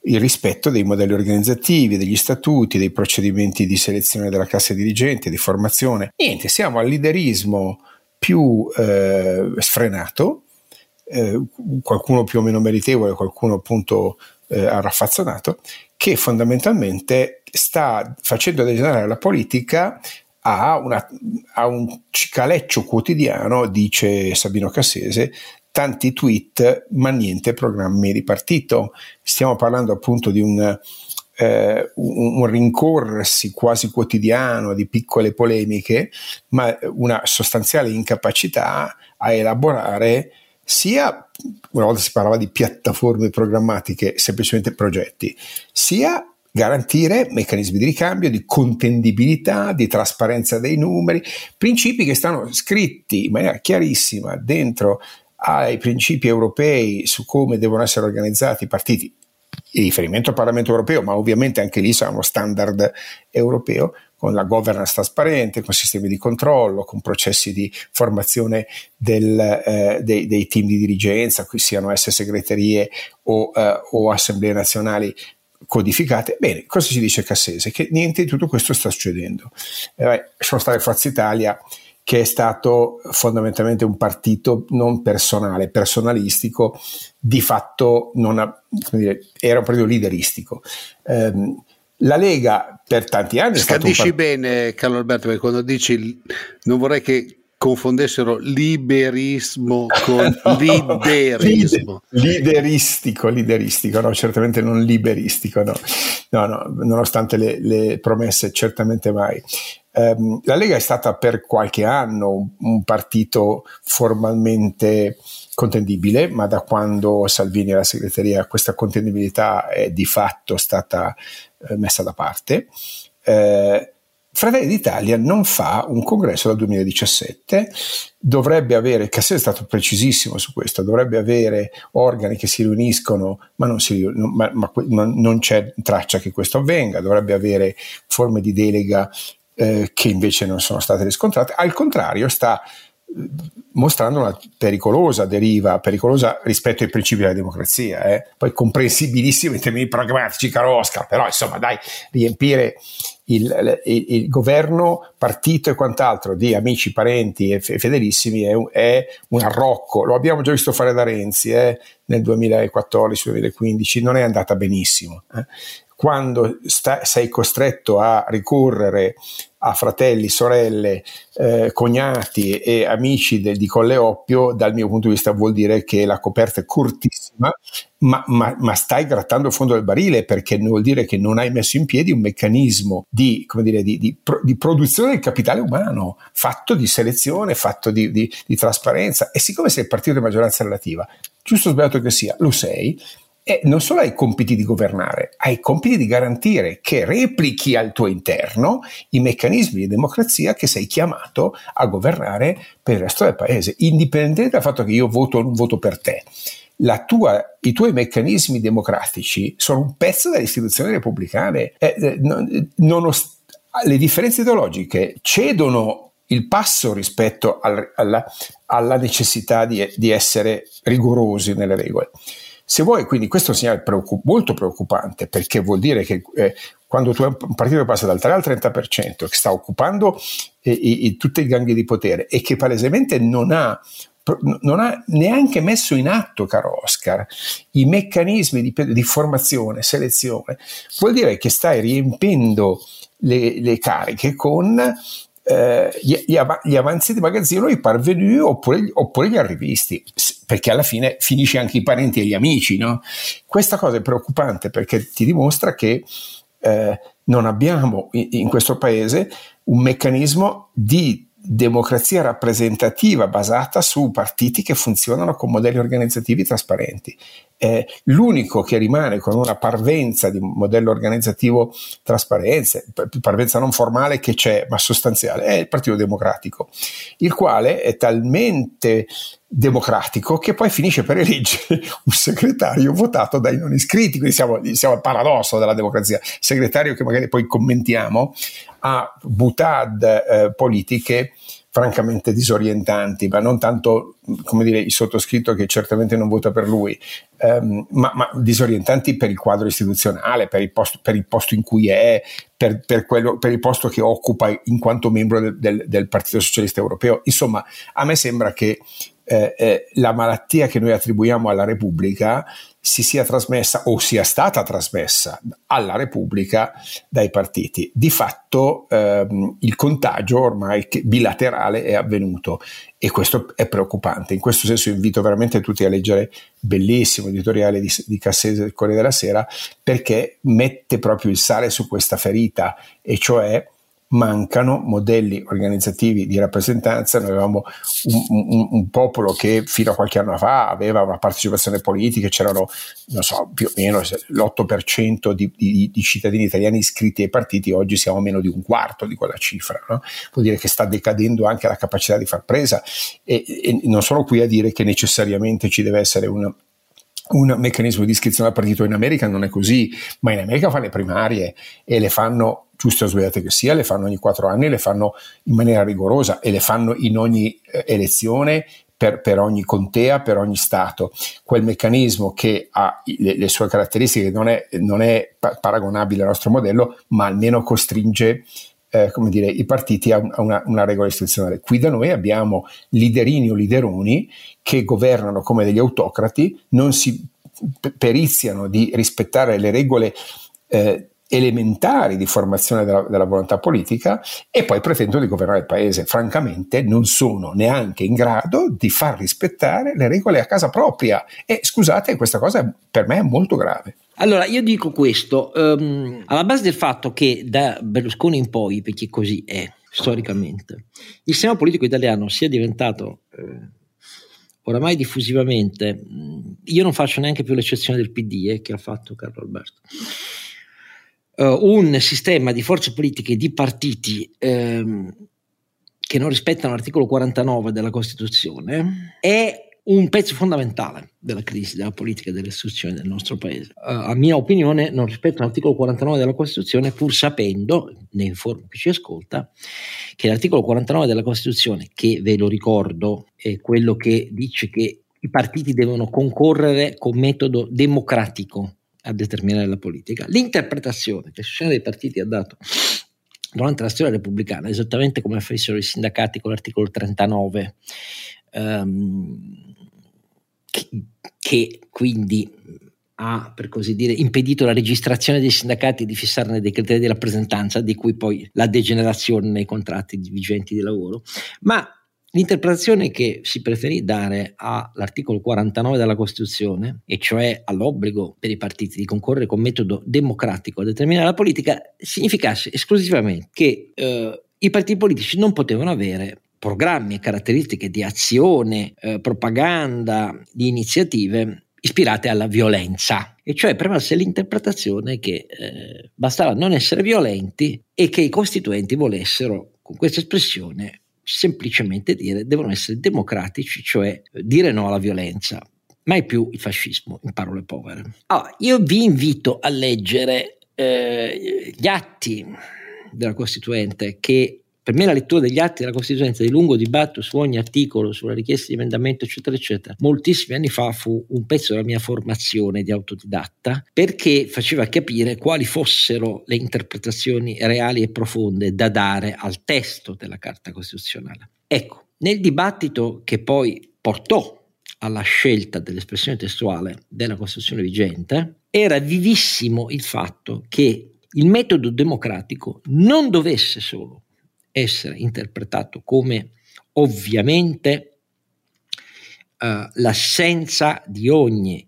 il rispetto dei modelli organizzativi, degli statuti, dei procedimenti di selezione della classe dirigente, di formazione. Niente, siamo al liderismo più eh, sfrenato, eh, qualcuno più o meno meritevole, qualcuno appunto eh, raffazzonato, che fondamentalmente sta facendo degenerare la politica a, una, a, un cicaleccio quotidiano, dice Sabino Cassese, tanti tweet ma niente programmi di partito. Stiamo parlando appunto di un, eh, un, un, rincorrersi quasi quotidiano di piccole polemiche, ma una sostanziale incapacità a elaborare sia, una volta si parlava di piattaforme programmatiche, semplicemente progetti, sia garantire meccanismi di ricambio, di contendibilità, di trasparenza dei numeri, principi che stanno scritti in maniera chiarissima dentro ai principi europei su come devono essere organizzati i partiti, in riferimento al Parlamento europeo, ma ovviamente anche lì sarà uno standard europeo, con la governance trasparente, con sistemi di controllo, con processi di formazione del, eh, dei, dei, team di dirigenza, qui siano esse segreterie o, eh, o assemblee nazionali codificate. Bene, cosa ci dice Cassese? Che niente di tutto questo sta succedendo. Eh, lasciamo stare Forza Italia che è stato fondamentalmente un partito non personale, personalistico, di fatto ha, dire, era un partito lideristico. Um, la Lega per tanti anni... Scandisci part- bene Carlo Alberto, perché quando dici non vorrei che confondessero liberismo con liderismo. lideristico, lideristico, no, certamente non liberistico, no, no, no nonostante le, le promesse, certamente mai. Um, la Lega è stata per qualche anno un, un, partito formalmente contendibile, ma da quando Salvini alla segreteria questa contendibilità è di fatto stata eh, messa da parte. Eh, Fratelli d'Italia non fa un congresso dal 2017, dovrebbe avere, Cassese è stato precisissimo su questo, dovrebbe avere organi che si riuniscono, ma non, si, ma, ma, ma non c'è traccia che questo avvenga, dovrebbe avere forme di delega eh, che invece non sono state riscontrate, al contrario sta mostrando una pericolosa deriva, pericolosa rispetto ai principi della democrazia, eh? poi comprensibilissimo in termini pragmatici, caro Oscar, però insomma dai, riempire il, il, il, governo, partito e quant'altro di amici, parenti e fedelissimi è un, è un arrocco. Lo abbiamo già visto fare da Renzi eh, nel 2014-2015, non è andata benissimo. Eh. Quando sta, sei costretto a ricorrere a fratelli, sorelle, eh, cognati e amici del, di Colle Oppio, dal mio punto di vista vuol dire che la coperta è cortissima, ma, ma, ma, stai grattando il fondo del barile perché vuol dire che non hai messo in piedi un meccanismo di, dire, di, di, di produzione del capitale umano, fatto di selezione, fatto di trasparenza. E siccome sei il partito di maggioranza relativa, giusto o sbagliato che sia, lo sei, e non solo hai i compiti di governare, hai i compiti di garantire che replichi al tuo interno i meccanismi di democrazia che sei chiamato a governare per il resto del paese, indipendentemente dal fatto che io voto o non voto per te. Tua, I tuoi meccanismi democratici sono un pezzo delle istituzioni repubblicane. Eh, eh, non, non, le differenze ideologiche cedono il passo rispetto al, alla, alla, necessità di, di essere rigorosi nelle regole. Se vuoi, quindi questo è un segnale preoccup- molto preoccupante perché vuol dire che eh, quando tu hai un partito che passa dal 3 al 30%, che sta occupando eh, i, tutti i gangli di potere e che palesemente non ha non ha neanche messo in atto, caro Oscar, i meccanismi di, di formazione, selezione, vuol dire che stai riempendo le, le cariche con eh, gli, gli, av- gli, avanzi di magazzino, i parvenu oppure, oppure, gli arrivisti, perché alla fine finisce anche i parenti e gli amici. No? Questa cosa è preoccupante perché ti dimostra che eh, non abbiamo in, in questo paese un meccanismo di democrazia rappresentativa basata su partiti che funzionano con modelli organizzativi trasparenti. Eh, l'unico che rimane con una parvenza di modello organizzativo trasparenza, parvenza non formale che c'è, ma sostanziale, è il Partito Democratico, il quale è talmente democratico che poi finisce per eleggere un segretario votato dai non iscritti, quindi siamo, siamo al paradosso della democrazia, segretario che magari poi commentiamo, ha butad eh, politiche francamente disorientanti, ma non tanto come dire il sottoscritto che certamente non vota per lui, ehm, ma, ma, disorientanti per il quadro istituzionale, per il posto, per il posto in cui è, per, per, quello, per, il posto che occupa in quanto membro del, del, del Partito Socialista Europeo. Insomma, a me sembra che eh, eh, la malattia che noi attribuiamo alla Repubblica si sia trasmessa o sia stata trasmessa alla Repubblica dai partiti. Di fatto ehm, il contagio ormai bilaterale è avvenuto e questo è preoccupante. In questo senso invito veramente tutti a leggere bellissimo editoriale di, di Cassese del Corriere della Sera perché mette proprio il sale su questa ferita e cioè mancano modelli organizzativi di rappresentanza. Noi avevamo un, un, un, popolo che fino a qualche anno fa aveva una partecipazione politica, c'erano, non so, più o meno l'8% di, di, di cittadini italiani iscritti ai partiti, oggi siamo meno di un quarto di quella cifra. No? Vuol dire che sta decadendo anche la capacità di far presa e, e non sono qui a dire che necessariamente ci deve essere un un meccanismo di iscrizione al partito in America non è così, ma in America fanno le primarie e le fanno giuste o sbagliate che sia, le fanno ogni quattro anni, le fanno in maniera rigorosa e le fanno in ogni eh, elezione per, per, ogni contea, per ogni Stato. Quel meccanismo che ha le, le sue caratteristiche non è, non è, paragonabile al nostro modello, ma almeno costringe eh, come dire, i partiti a, una, una, regola istituzionale. Qui da noi abbiamo liderini o lideroni che governano come degli autocrati, non si periziano di rispettare le regole eh, elementari di formazione della, della, volontà politica e poi pretendono di governare il paese. Francamente non sono neanche in grado di far rispettare le regole a casa propria e scusate, questa cosa per me è molto grave. Allora, io dico questo, um, alla base del fatto che da Berlusconi in poi, perché così è storicamente, il sistema politico italiano sia diventato... Eh, oramai diffusivamente, io non faccio neanche più l'eccezione del PD eh, che ha fatto Carlo Alberto, un sistema di forze politiche, di partiti ehm, che non rispettano l'articolo 49 della Costituzione è un pezzo fondamentale della crisi della politica e delle istituzioni del nostro paese. Uh, a mia opinione non rispetto all'articolo 49 della Costituzione, pur sapendo, ne informo chi ci ascolta, che l'articolo 49 della Costituzione, che ve lo ricordo, è quello che dice che i partiti devono concorrere con metodo democratico a determinare la politica. L'interpretazione che il sistema dei partiti ha dato durante la storia repubblicana, esattamente come facessero i sindacati con l'articolo 39, ehm, che, che, quindi ha, per così dire, impedito la registrazione dei sindacati di fissarne dei criteri di rappresentanza, di cui poi la degenerazione nei contratti vigenti di lavoro, ma L'interpretazione che si preferì dare all'articolo 49 della Costituzione, e cioè all'obbligo per i partiti di concorrere con metodo democratico a determinare la politica, significasse esclusivamente che eh, i partiti politici non potevano avere programmi e caratteristiche di azione, eh, propaganda, di iniziative ispirate alla violenza. E cioè prevalse l'interpretazione che eh, bastava non essere violenti e che i costituenti volessero, con questa espressione, semplicemente dire devono essere democratici, cioè dire no alla violenza, mai più il fascismo, in parole povere. Allora, io vi invito a leggere eh, gli atti della Costituente che per me la lettura degli atti della Costituenza di lungo dibattito su ogni articolo, sulla richiesta di emendamento, eccetera, eccetera, moltissimi anni fa fu un pezzo della mia formazione di autodidatta perché faceva capire quali fossero le interpretazioni reali e profonde da dare al testo della Carta Costituzionale. Ecco, nel dibattito che poi portò alla scelta dell'espressione testuale della Costituzione vigente, era vivissimo il fatto che il metodo democratico non dovesse solo essere interpretato come ovviamente uh, l'assenza di ogni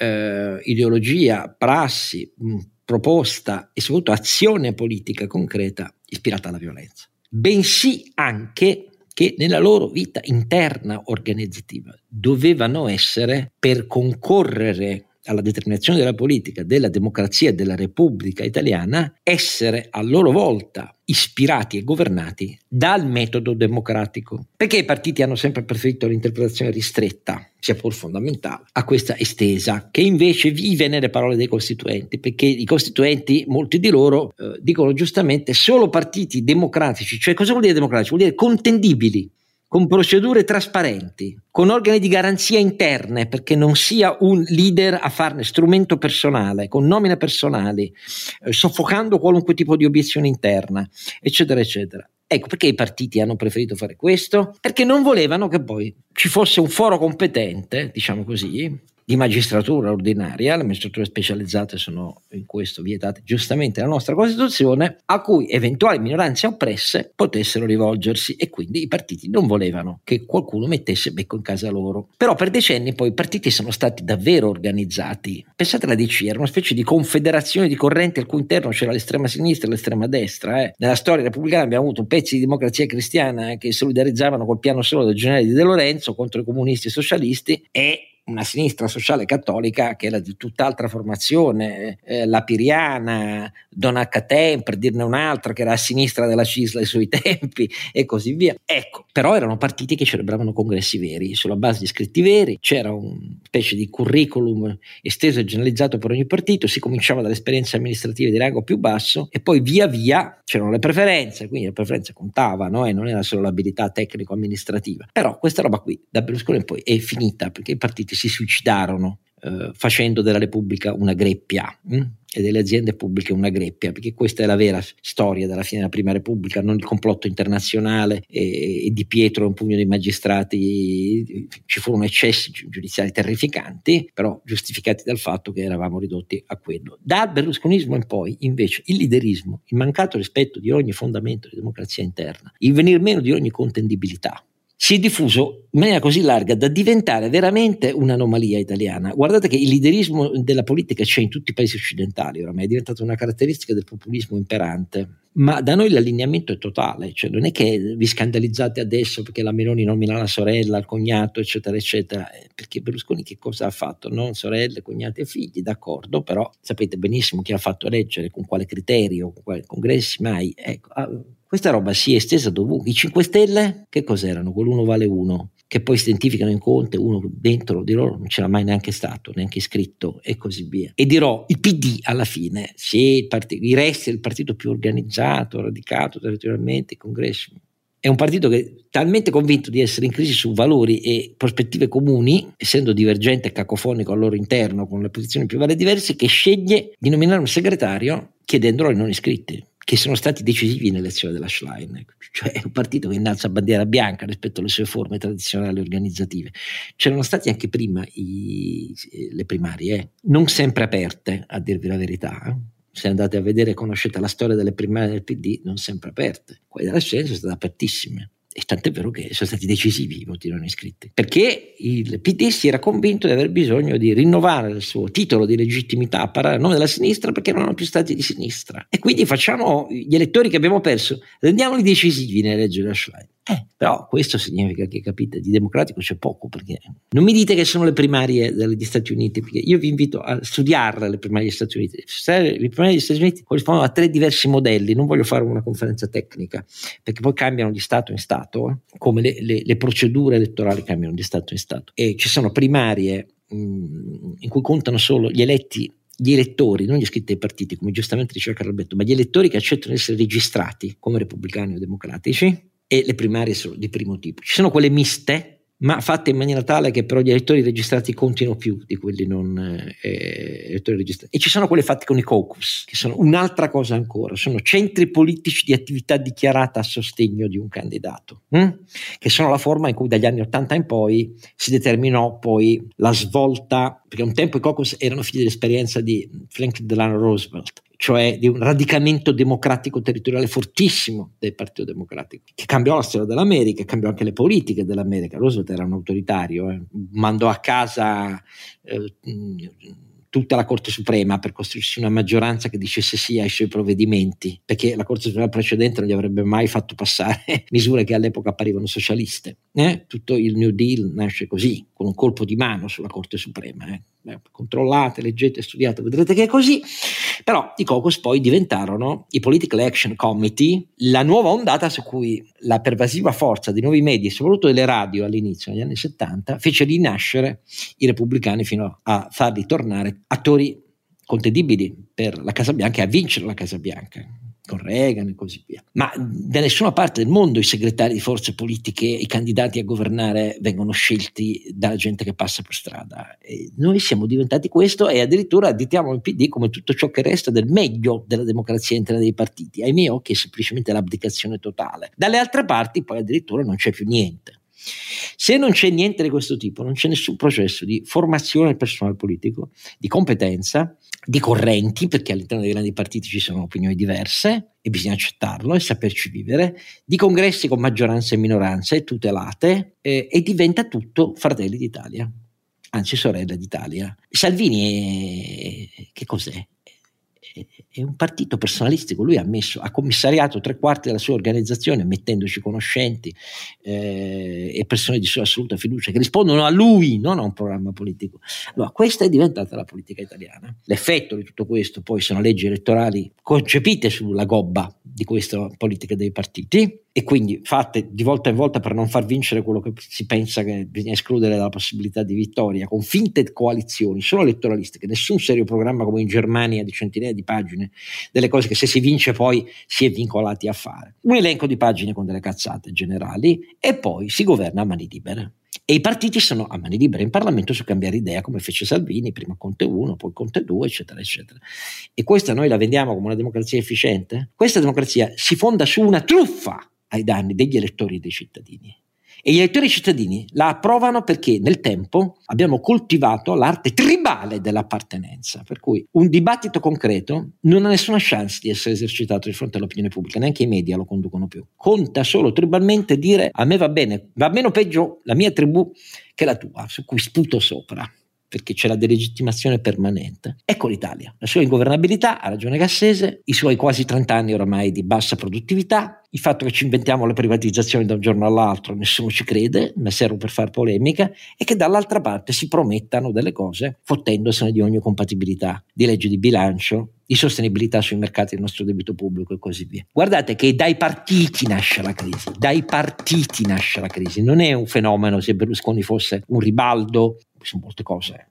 uh, ideologia, prassi, mh, proposta e soprattutto azione politica concreta ispirata alla violenza, bensì anche che nella loro vita interna organizzativa dovevano essere per concorrere alla determinazione della politica, della democrazia e della Repubblica italiana, essere a loro volta ispirati e governati dal metodo democratico. Perché i partiti hanno sempre preferito l'interpretazione ristretta, sia pur fondamentale, a questa estesa, che invece vive nelle parole dei costituenti, perché i costituenti, molti di loro, eh, dicono giustamente solo partiti democratici, cioè cosa vuol dire democratici? Vuol dire contendibili, con procedure trasparenti, con organi di garanzia interne, perché non sia un leader a farne strumento personale, con nomine personali, eh, soffocando qualunque tipo di obiezione interna, eccetera, eccetera. Ecco perché i partiti hanno preferito fare questo? Perché non volevano che poi ci fosse un foro competente, diciamo così, di magistratura ordinaria, le magistrature specializzate sono in questo vietate giustamente dalla nostra Costituzione, a cui eventuali minoranze oppresse potessero rivolgersi e quindi i partiti non volevano che qualcuno mettesse becco in casa loro. Però per decenni poi i partiti sono stati davvero organizzati. Pensate alla DC, era una specie di confederazione di correnti al cui interno c'era l'estrema sinistra e l'estrema destra. Eh. Nella storia repubblicana abbiamo avuto pezzi di democrazia cristiana che solidarizzavano col piano solo del generale di De Lorenzo contro i comunisti e socialisti e una sinistra sociale cattolica che era di tutt'altra formazione, eh, la Piriana, Don H. per dirne un'altra che era a sinistra della Cisla ai suoi tempi e così via. Ecco, però erano partiti che celebravano congressi veri, sulla base di scritti veri, c'era una specie di curriculum esteso e generalizzato per ogni partito, si cominciava dalle esperienze amministrative di rango più basso e poi via via c'erano le preferenze, quindi le preferenze contavano e non era solo l'abilità tecnico-amministrativa. Però questa roba qui da Berlusconi poi è finita perché i partiti si suicidarono eh, facendo della Repubblica una greppia hm? e delle aziende pubbliche una greppia, perché questa è la vera storia della fine della Prima Repubblica, non il complotto internazionale e, e di Pietro un pugno di magistrati, ci furono eccessi giudiziari terrificanti, però giustificati dal fatto che eravamo ridotti a quello. Dal berlusconismo in poi, invece, il liderismo, il mancato rispetto di ogni fondamento di democrazia interna, il venir meno di ogni contendibilità, si è diffuso in maniera così larga da diventare veramente un'anomalia italiana. Guardate che il liderismo della politica c'è in tutti i paesi occidentali, oramai è diventata una caratteristica del populismo imperante, ma da noi l'allineamento è totale, cioè non è che vi scandalizzate adesso perché la Meloni nomina la sorella, il cognato, eccetera, eccetera, eh, perché Berlusconi che cosa ha fatto? Non sorelle, cognati e figli, d'accordo, però sapete benissimo chi ha fatto eleggere, con quale criterio, con quali congressi mai, ecco, Questa roba si è estesa dovunque. I 5 Stelle, che cos'erano? Quell'uno vale uno, che poi si identificano in Conte, uno dentro di loro non c'era mai neanche stato, neanche iscritto e così via. E dirò, il PD alla fine, sì, il, part- il resti il partito più organizzato, radicato territorialmente, i congressi. È un partito che è talmente convinto di essere in crisi su valori e prospettive comuni, essendo divergente e cacofonico al loro interno, con le posizioni più varie diverse, che sceglie di nominare un segretario chiedendolo ai non iscritti che sono stati decisivi nell'elezione della Schlein, cioè un partito che innalza bandiera bianca rispetto alle sue forme tradizionali organizzative. C'erano stati anche prima i, le primarie, non sempre aperte, a dirvi la verità. Eh. Se andate a vedere, conoscete la storia delle primarie del PD, non sempre aperte. Quelle della Scienza sono state apertissime e tant'è vero che sono stati decisivi i voti non iscritti, perché il PD si era convinto di aver bisogno di rinnovare il suo titolo di legittimità a parlare a nome della sinistra perché non erano più stati di sinistra. E quindi facciamo gli elettori che abbiamo perso, rendiamoli decisivi nelle leggi della Schlein. Eh, però questo significa che, capite, di democratico c'è poco, perché non mi dite che sono le primarie degli Stati Uniti, perché io vi invito a studiare le primarie degli Stati Uniti. Le primarie degli Stati Uniti corrispondono a tre diversi modelli, non voglio fare una conferenza tecnica, perché poi cambiano di Stato in Stato, eh, come le, le, le, procedure elettorali cambiano di Stato in Stato. E ci sono primarie mh, mm, in cui contano solo gli eletti gli elettori, non gli iscritti ai partiti, come giustamente diceva Carlo Alberto, ma gli elettori che accettano di essere registrati come repubblicani o democratici, e le primarie sono di primo tipo. Ci sono quelle miste, ma fatte in maniera tale che però gli elettori registrati contino più di quelli non eh, elettori registrati. E ci sono quelle fatte con i caucus, che sono un'altra cosa ancora, sono centri politici di attività dichiarata a sostegno di un candidato, hm? che sono la forma in cui dagli anni 80 in poi si determinò poi la svolta, perché un tempo i caucus erano figli dell'esperienza di Franklin Delano Roosevelt, cioè di un radicamento democratico territoriale fortissimo del Partito Democratico, che cambiò la storia dell'America, cambiò anche le politiche dell'America. Roosevelt era un autoritario, eh. mandò a casa eh, tutta la Corte Suprema per costruirsi una maggioranza che dicesse sì ai suoi provvedimenti, perché la Corte Suprema precedente non gli avrebbe mai fatto passare misure che all'epoca apparivano socialiste. Eh? Tutto il New Deal nasce così, con un colpo di mano sulla Corte Suprema. Eh? controllate, leggete, studiate, vedrete che è così. Però i caucus poi diventarono i Political Action Committee, la nuova ondata su cui la pervasiva forza dei nuovi media, soprattutto delle radio all'inizio, negli anni 70, fece rinascere i repubblicani fino a farli tornare attori contendibili per la Casa Bianca e a vincere la Casa Bianca con Reagan e così via. Ma da nessuna parte del mondo i segretari di forze politiche, i candidati a governare vengono scelti dalla gente che passa per strada. E noi siamo diventati questo e addirittura additiamo il PD come tutto ciò che resta del meglio della democrazia interna dei partiti. Ai miei occhi è semplicemente l'abdicazione totale. Dalle altre parti poi addirittura non c'è più niente. Se non c'è niente di questo tipo, non c'è nessun processo di formazione del personale politico, di competenza, di correnti, perché all'interno dei grandi partiti ci sono opinioni diverse e bisogna accettarlo e saperci vivere, di congressi con maggioranze e minoranze tutelate eh, e diventa tutto Fratelli d'Italia, anzi sorella d'Italia. Salvini è, che cos'è? È un partito personalistico, lui ha, messo, ha commissariato tre quarti della sua organizzazione mettendoci conoscenti eh, e persone di sua assoluta fiducia che rispondono a lui, non a un programma politico. Allora, questa è diventata la politica italiana. L'effetto di tutto questo poi sono leggi elettorali concepite sulla gobba di questa politica dei partiti e quindi fatte di volta in volta per non far vincere quello che si pensa che bisogna escludere dalla possibilità di vittoria, con finte coalizioni, solo elettoralistiche, nessun serio programma come in Germania di centinaia di pagine, delle cose che se si vince poi si è vincolati a fare. Un elenco di pagine con delle cazzate generali e poi si governa a mani libere. E i partiti sono a mani libere in Parlamento su cambiare idea, come fece Salvini, prima Conte 1, poi Conte 2, eccetera, eccetera. E questa noi la vendiamo come una democrazia efficiente? Questa democrazia si fonda su una truffa ai danni degli elettori e dei cittadini. E gli elettori cittadini la approvano perché nel tempo abbiamo coltivato l'arte tribale dell'appartenenza, per cui un dibattito concreto non ha nessuna chance di essere esercitato di fronte all'opinione pubblica, neanche i media lo conducono più. Conta solo tribalmente dire a me va bene, va meno peggio la mia tribù che la tua, su cui sputo sopra. Perché c'è la delegittimazione permanente. Ecco l'Italia, la sua ingovernabilità, ha ragione Gassese, i suoi quasi 30 anni oramai di bassa produttività, il fatto che ci inventiamo le privatizzazioni da un giorno all'altro, nessuno ci crede, ma servono per fare polemica, e che dall'altra parte si promettano delle cose fottendosene di ogni compatibilità, di legge di bilancio, di sostenibilità sui mercati del nostro debito pubblico e così via. Guardate che dai partiti nasce la crisi, dai partiti nasce la crisi, non è un fenomeno se Berlusconi fosse un ribaldo, su molte cose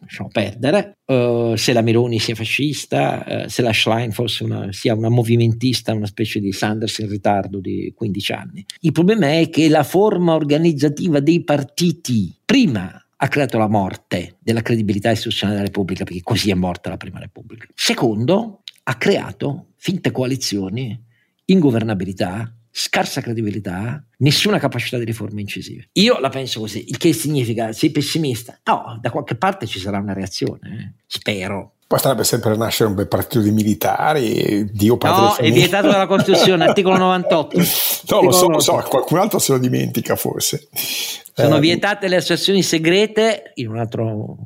lasciamo perdere, uh, se la Meloni sia fascista, uh, se la Schlein fosse una, sia una movimentista, una specie di Sanders in ritardo di 15 anni. Il problema è che la forma organizzativa dei partiti prima ha creato la morte della credibilità istituzionale della Repubblica, perché così è morta la Prima Repubblica. Secondo, ha creato finte coalizioni, ingovernabilità, scarsa credibilità, nessuna capacità di riforme incisive. Io la penso così, il che significa sei pessimista? No, da qualche parte ci sarà una reazione, eh? spero. Potrebbe sempre nascere un bel partito di militari, Dio padre No, è vietato dalla Costituzione, articolo 98. no, articolo lo so, lo so, qualcun altro se lo dimentica forse. Sono eh, vietate le associazioni segrete in un altro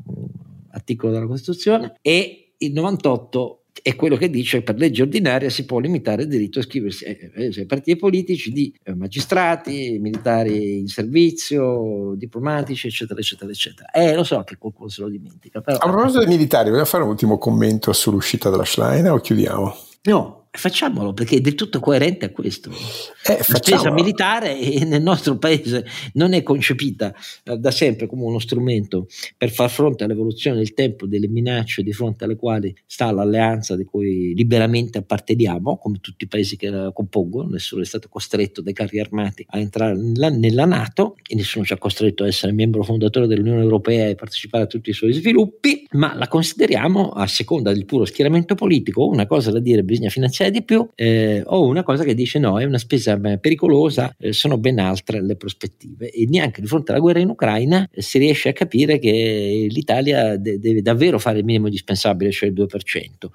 articolo della Costituzione e il 98 è quello che dice che per legge ordinaria si può limitare il diritto a iscriversi ai partiti politici di eh, magistrati, militari in servizio, diplomatici, eccetera, eccetera, eccetera. Eh, lo so che qualcuno se lo dimentica. Però... A proposito dei militari, voglio fare un ultimo commento sull'uscita della Schlein o chiudiamo? No, Facciamolo perché è del tutto coerente a questo. Eh, la spesa militare nel nostro paese non è concepita eh, da sempre come uno strumento per far fronte all'evoluzione del tempo delle minacce di fronte alle quali sta l'alleanza di cui liberamente apparteniamo, come tutti i paesi che la compongono, nessuno è stato costretto dai carri armati a entrare nella, nella Nato e nessuno ci ha costretto a essere membro fondatore dell'Unione Europea e partecipare a tutti i suoi sviluppi, ma la consideriamo a seconda del puro schieramento politico, una cosa da dire bisogna finanziare c'è di più, eh, o una cosa che dice no, è una spesa pericolosa, eh, sono ben altre le prospettive e neanche di fronte alla guerra in Ucraina eh, si riesce a capire che l'Italia de- deve davvero fare il minimo indispensabile, cioè il 2%.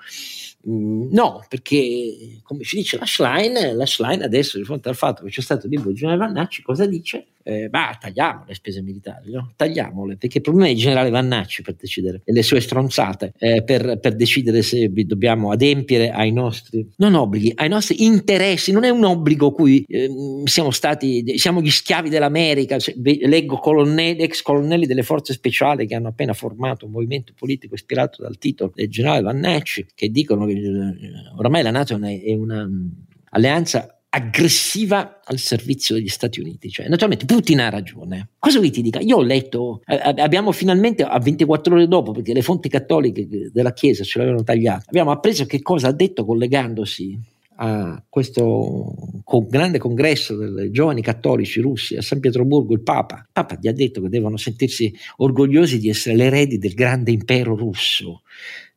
Mm, no, perché come ci dice la Schlein, la Schlein adesso di fronte al fatto che c'è stato il libro di generale Vannacci, cosa dice? Eh, bah, tagliamo le spese militari, no? tagliamole, perché il problema è il generale Vannacci per decidere, e le sue stronzate, eh, per, per, decidere se dobbiamo adempiere ai nostri, non obblighi, ai nostri interessi, non è un obbligo cui eh, siamo stati, siamo gli schiavi dell'America, leggo colonnelli, ex colonnelli delle forze speciali che hanno appena formato un movimento politico ispirato dal titolo del generale Vannacci, che dicono oramai la Nato è un'alleanza mm, aggressiva al servizio degli Stati Uniti. Cioè, naturalmente Putin ha ragione. Cosa vuoi ti dica? Io ho letto, abbiamo finalmente, a 24 ore dopo, perché le fonti cattoliche della Chiesa ce l'avevano tagliata, abbiamo appreso che cosa ha detto collegandosi a questo con grande congresso dei giovani cattolici russi a San Pietroburgo, il Papa. Il Papa gli ha detto che devono sentirsi orgogliosi di essere l'eredi del grande impero russo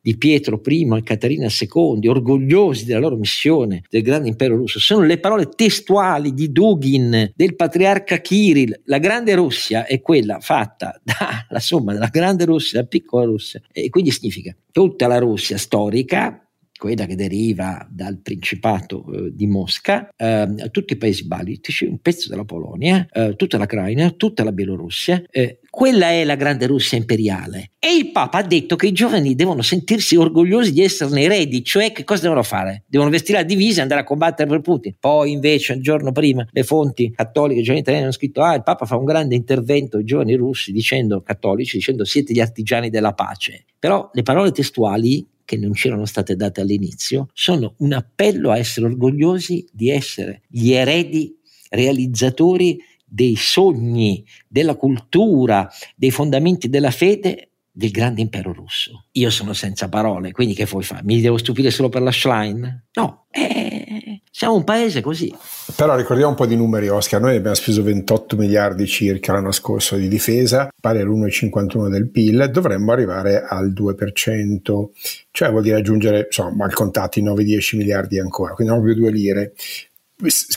di Pietro I e Caterina II, orgogliosi della loro missione del grande impero russo, sono le parole testuali di Dugin, del patriarca Kirill. La grande Russia è quella fatta dalla somma della grande Russia e della piccola Russia, e quindi significa tutta la Russia storica, quella che deriva dal Principato eh, di Mosca, eh, tutti i paesi baltici, un pezzo della Polonia, eh, tutta l'Ucraina, tutta la Bielorussia. Eh, quella è la grande Russia imperiale. E il Papa ha detto che i giovani devono sentirsi orgogliosi di esserne eredi, cioè che cosa devono fare? Devono vestire la divisa e andare a combattere per Putin. Poi invece, il giorno prima, le fonti cattoliche giovani italiane hanno scritto ah, il Papa fa un grande intervento ai giovani russi dicendo, cattolici, dicendo siete gli artigiani della pace. Però le parole testuali che non c'erano state date all'inizio, sono un appello a essere orgogliosi di essere gli eredi realizzatori dei sogni, della cultura, dei fondamenti della fede del grande impero russo. Io sono senza parole, quindi che vuoi fare? Mi devo stupire solo per la Schlein? No, eh, siamo un paese così. Però ricordiamo un po' di numeri, Oscar. Noi abbiamo speso 28 miliardi circa l'anno scorso di difesa, pari all'1,51 del PIL, dovremmo arrivare al 2%, cioè vuol dire aggiungere, insomma, mal contati 9-10 miliardi ancora, quindi non più due lire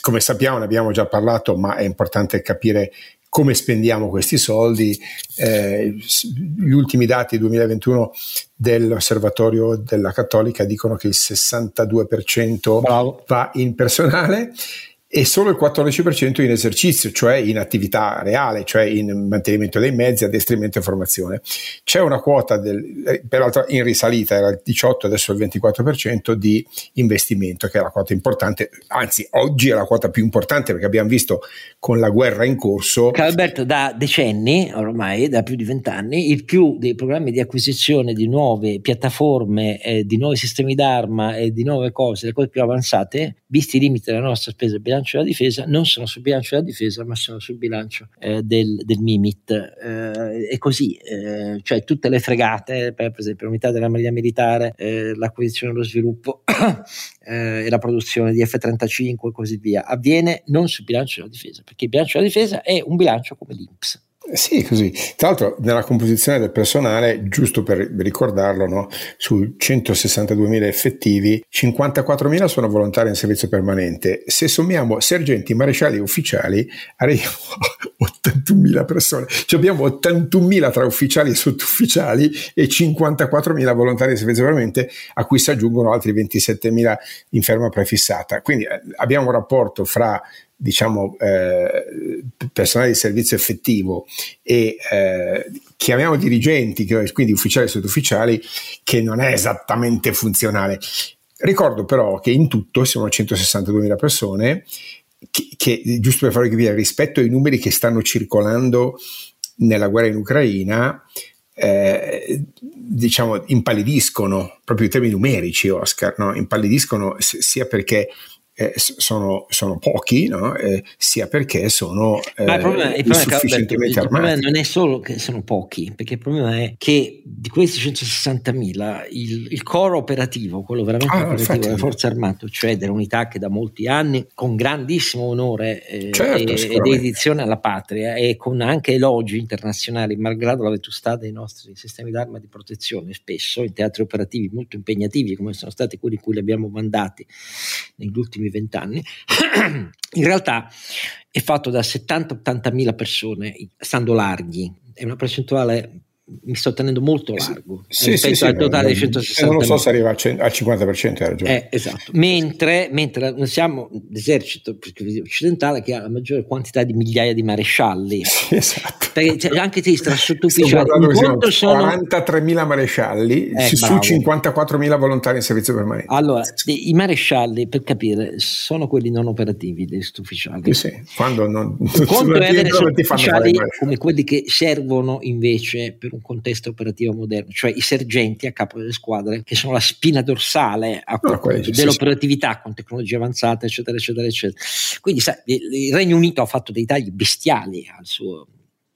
come sappiamo, ne abbiamo già parlato, ma è importante capire come spendiamo questi soldi. Eh, gli ultimi dati 2021 dell'osservatorio della Cattolica dicono che il 62% Bravo. va in personale e solo il 14% in esercizio, cioè in attività reale, cioè in mantenimento dei mezzi, addestramento e formazione. C'è una quota, del, eh, peraltro in risalita, era il 18, adesso il 24% di investimento, che è la quota importante, anzi oggi è la quota più importante perché abbiamo visto con la guerra in corso. Alberto, da decenni, ormai da più di vent'anni, il più dei programmi di acquisizione di nuove piattaforme, eh, di nuovi sistemi d'arma e di nuove cose, le cose più avanzate, visti i limiti della nostra spesa bilancio bilancio della difesa non sono sul bilancio della difesa, ma sono sul bilancio eh, del, del, MIMIT. Eh, e così, eh, cioè tutte le fregate, per, per esempio l'unità della Marina Militare, eh, l'acquisizione e lo sviluppo eh, e la produzione di F-35 e così via, avviene non sul bilancio della difesa, perché il bilancio della difesa è un bilancio come l'INPS sì, così. Tra l'altro, nella composizione del personale, giusto per ricordarlo, no, su 162.000 effettivi, 54.000 sono volontari in servizio permanente. Se sommiamo sergenti, marescialli e ufficiali, arriviamo a 81.000 persone. Cioè abbiamo 81.000 tra ufficiali e sottufficiali e 54.000 volontari in servizio permanente, a cui si aggiungono altri 27.000 in ferma prefissata. Quindi eh, abbiamo un rapporto fra diciamo, eh, personale di servizio effettivo e eh, chiamiamo dirigenti, quindi ufficiali e sottufficiali, che non è esattamente funzionale. Ricordo però che in tutto siamo 162.000 persone, che, che, giusto per farvi capire, rispetto ai numeri che stanno circolando nella guerra in Ucraina, eh, diciamo, impallidiscono proprio in termini numerici, Oscar, no? impallidiscono sia perché eh, sono, sono, pochi, no? eh, sia perché sono eh, il problema, il insufficientemente il problema non è solo che sono pochi, perché il problema è che di questi 160.000 il, il coro operativo, quello veramente ah, operativo delle forze armate, cioè dell'unità che da molti anni con grandissimo onore eh, certo, e, e dedizione alla patria e con anche elogi internazionali, malgrado la vetustà dei nostri sistemi d'arma di protezione, spesso in teatri operativi molto impegnativi come sono stati quelli in cui li abbiamo mandati negli ultimi ultimi vent'anni, in realtà è fatto da 70-80 mila persone, stando larghi, è una percentuale mi sto tenendo molto largo. sì, rispetto sì, al totale di 160 non so se arriva al 50% hai ragione. Eh, esatto. Mentre, mentre noi siamo l'esercito occidentale che ha la maggiore quantità di migliaia di marescialli. Sì, esatto. Perché cioè, anche se tra sottufficiali sono? 43.000 marescialli eh, su 54.000 volontari in servizio permanente. Allora i marescialli per capire sono quelli non operativi dei sottufficiali sì, sì. quando non, conto è avere sottufficiali come quelli che servono invece per un contesto operativo moderno, cioè i sergenti a capo delle squadre che sono la spina dorsale no, quelli, dell'operatività sì, con tecnologie avanzate, eccetera, eccetera, eccetera. Quindi sai, il Regno Unito ha fatto dei tagli bestiali al suo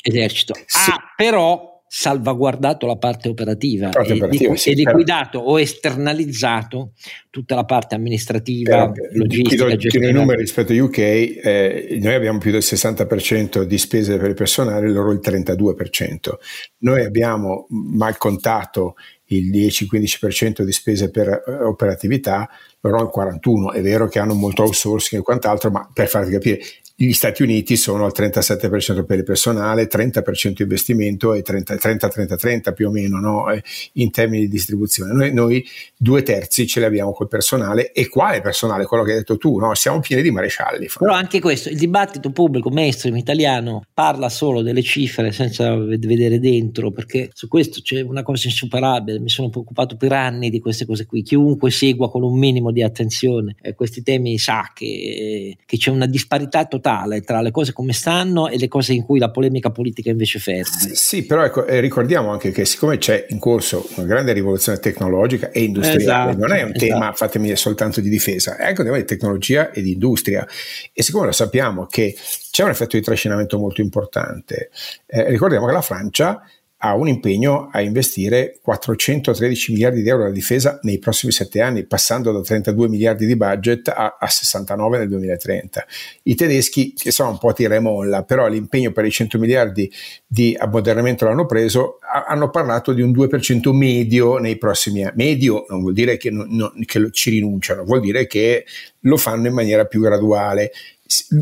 esercito, sì. ha però salvaguardato la parte operativa, la parte e, operativa, sì, e liquidato o esternalizzato tutta la parte amministrativa, però, logistica. Ti do i numeri rispetto a UK, eh, noi abbiamo più del 60% di spese per il personale, loro il 32%. Noi abbiamo mal contato il 10-15% di spese per uh, operatività, loro il 41%. È vero che hanno molto outsourcing e quant'altro, ma per farvi capire, gli Stati Uniti sono al 37% per il personale, 30% investimento e 30-30-30 più o meno no? Eh, in termini di distribuzione. Noi, noi, due terzi ce li abbiamo col personale e quale personale? Quello che hai detto tu, no? siamo pieni di marescialli. Però anche questo, il dibattito pubblico mainstream italiano parla solo delle cifre senza vedere dentro, perché su questo c'è una cosa insuperabile, mi sono preoccupato per anni di queste cose qui, chiunque segua con un minimo di attenzione eh, questi temi sa che, eh, che c'è una disparità totale totale tra le cose come stanno e le cose in cui la polemica politica invece ferma. Sì, però ecco, eh, ricordiamo anche che siccome c'è in corso una grande rivoluzione tecnologica e industriale, esatto, non è un esatto. tema, fatemi soltanto di difesa, è anche un tema di tecnologia e di industria. E siccome lo sappiamo che c'è un effetto di trascinamento molto importante, eh, ricordiamo che la Francia ha un impegno a investire 413 miliardi di euro alla difesa nei prossimi sette anni, passando da 32 miliardi di budget a, a 69 nel 2030. I tedeschi, che sono un po' tira e molla, però l'impegno per i 100 miliardi di ammodernamento l'hanno preso, a, hanno parlato di un 2% medio nei prossimi anni. Medio non vuol dire che, non, non, che ci rinunciano, vuol dire che lo fanno in maniera più graduale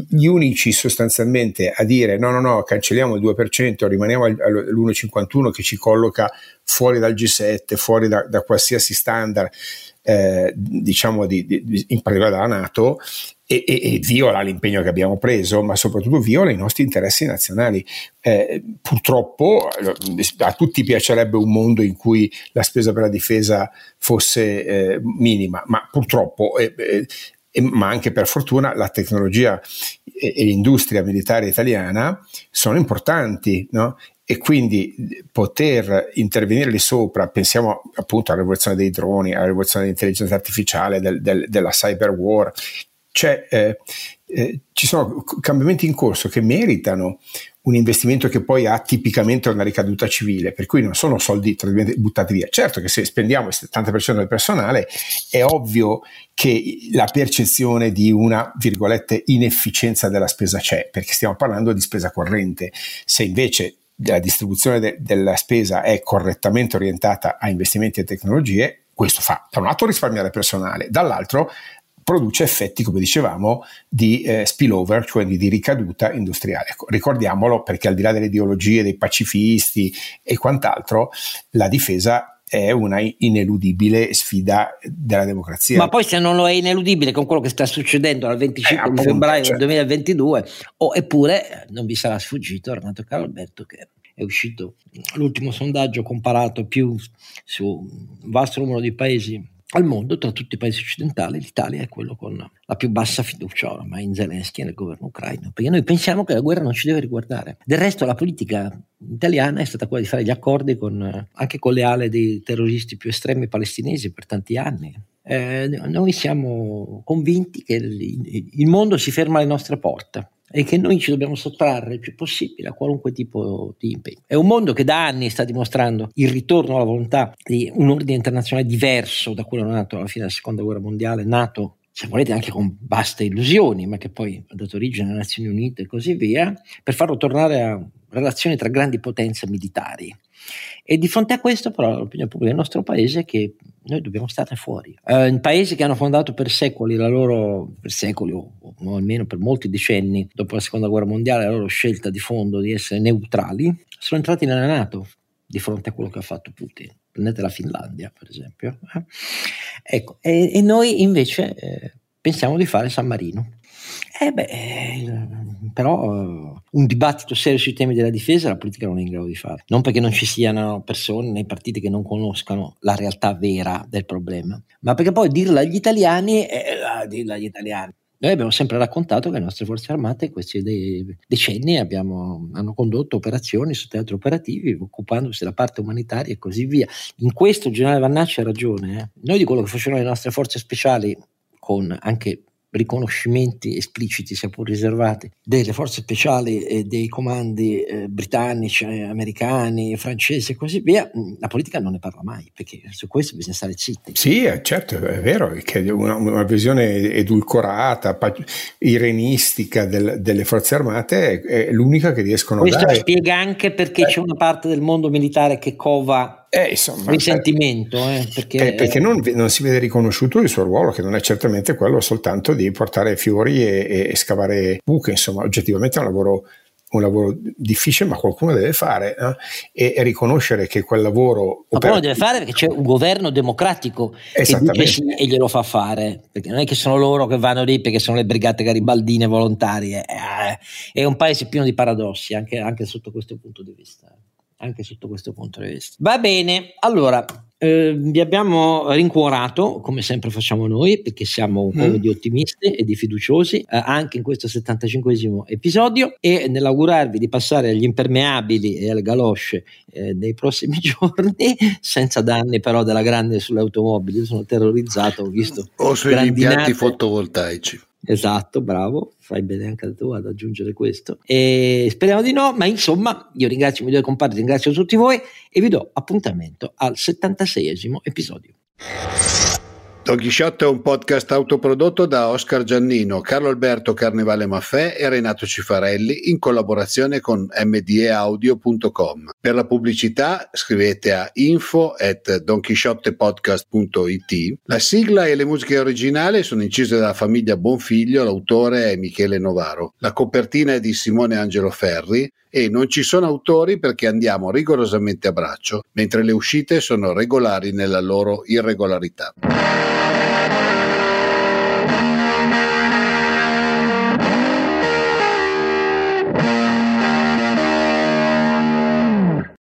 gli unici sostanzialmente a dire no, no, no, cancelliamo il 2%, rimaniamo all'1,51 che ci colloca fuori dal G7, fuori da, da qualsiasi standard, eh, diciamo, di, di, in particolare dalla Nato, e, e, e, viola l'impegno che abbiamo preso, ma soprattutto viola i nostri interessi nazionali. Eh, purtroppo a tutti piacerebbe un mondo in cui la spesa per la difesa fosse eh, minima, ma purtroppo eh, eh, ma anche per fortuna la tecnologia e, e l'industria militare italiana sono importanti no? e quindi poter intervenire lì sopra, pensiamo appunto alla rivoluzione dei droni, alla rivoluzione dell'intelligenza artificiale, del, del, della cyber war, cioè, eh, eh, ci sono cambiamenti in corso che meritano un investimento che poi ha tipicamente una ricaduta civile, per cui non sono soldi buttati via. Certo che se spendiamo il 70% del personale è ovvio che la percezione di una, virgolette, inefficienza della spesa c'è, perché stiamo parlando di spesa corrente. Se invece la distribuzione de- della spesa è correttamente orientata a investimenti e tecnologie, questo fa da un lato risparmiare personale, dall'altro produce effetti, come dicevamo, di eh, spillover, cioè di, di ricaduta industriale. Ecco, ricordiamolo perché al di là delle ideologie dei pacifisti e quant'altro, la difesa è una ineludibile sfida della democrazia. Ma poi se non lo è ineludibile con quello che sta succedendo dal 25 eh, appunto, febbraio cioè. del 2022, o eppure non vi sarà sfuggito Renato Carlo Alberto che è uscito l'ultimo sondaggio comparato più su un vasto numero di paesi al mondo, tra tutti i paesi occidentali, l'Italia è quello con la più bassa fiducia ormai in Zelensky e nel governo ucraino, perché noi pensiamo che la guerra non ci deve riguardare. Del resto la politica italiana è stata quella di fare gli accordi con, anche con le ale dei terroristi più estremi palestinesi per tanti anni. Eh, noi siamo convinti che il mondo si ferma alle nostre porte e che noi ci dobbiamo sottrarre il più possibile a qualunque tipo di impegno. È un mondo che da anni sta dimostrando il ritorno alla volontà di un ordine internazionale diverso da quello nato alla fine della seconda guerra mondiale, nato se volete anche con vaste illusioni, ma che poi ha dato origine alle Nazioni Unite e così via, per farlo tornare a relazioni tra grandi potenze militari. E di fronte a questo, però, l'opinione pubblica del nostro paese che noi dobbiamo stare fuori. Eh, in paesi che hanno fondato per secoli la loro, per secoli o, almeno per molti decenni dopo la seconda guerra mondiale, la loro scelta di fondo di essere neutrali, sono entrati nella Nato di fronte a quello che ha fatto Putin. Prendete la Finlandia, per esempio. Eh? Ecco, e, e, noi invece eh, pensiamo di fare San Marino. Eh beh, eh, però uh, un dibattito serio sui temi della difesa la politica non è in grado di fare. Non perché non ci siano persone nei partiti che non conoscano la realtà vera del problema, ma perché poi dirla agli italiani è eh, dirla agli italiani. Noi abbiamo sempre raccontato che le nostre forze armate in questi decenni abbiamo, hanno condotto operazioni su teatri operativi, occupandosi della parte umanitaria e così via. In questo il generale Vannacci ha ragione. Eh. Noi di quello che facevano le nostre forze speciali, con anche riconoscimenti espliciti, sia pur riservati, delle forze speciali e dei comandi eh, britannici, eh, americani, francesi e così via, mm, la politica non ne parla mai, perché su questo bisogna stare zitti. Sì, certo, è vero, che una, una visione edulcorata, irenistica del, delle forze armate è, è, l'unica che riescono questo a dare. Questo spiega anche perché eh. c'è una parte del mondo militare che cova eh, insomma, risentimento. Eh, perché, perché non, non, si vede riconosciuto il suo ruolo, che non è certamente quello soltanto di portare fiori e, e, scavare buche, insomma, oggettivamente è un lavoro un lavoro difficile, ma qualcuno deve fare eh? e, e, riconoscere che quel lavoro. Ma qualcuno deve fare perché c'è un governo democratico che dice sì e glielo fa fare, perché non è che sono loro che vanno lì perché sono le brigate garibaldine volontarie. Eh, è un paese pieno di paradossi anche, anche sotto questo punto di vista anche sotto questo punto di vista. Va bene, allora eh, vi abbiamo rincuorato, come sempre facciamo noi, perché siamo un po' mm. di ottimisti e di fiduciosi, eh, anche in questo 75 episodio e nell'augurarvi di passare agli impermeabili e alle galosce eh, nei prossimi giorni, senza danni però della grande sulle automobili. Io sono terrorizzato, ho visto... O sugli impianti fotovoltaici. Esatto, bravo, fai bene anche tu ad aggiungere questo. E speriamo di no, ma insomma, io ringrazio i miei due compagni, ringrazio tutti voi e vi do appuntamento al 76esimo episodio. Don Chisciotte è un podcast autoprodotto da Oscar Giannino, Carlo Alberto Carnevale Maffè e Renato Cifarelli in collaborazione con mdeaudio.com. Per la pubblicità scrivete a info at donchisciottepodcast.it. La sigla e le musiche originali sono incise dalla famiglia Bonfiglio, l'autore è Michele Novaro. La copertina è di Simone Angelo Ferri e non ci sono autori perché andiamo rigorosamente a braccio, mentre le uscite sono regolari nella loro irregolarità.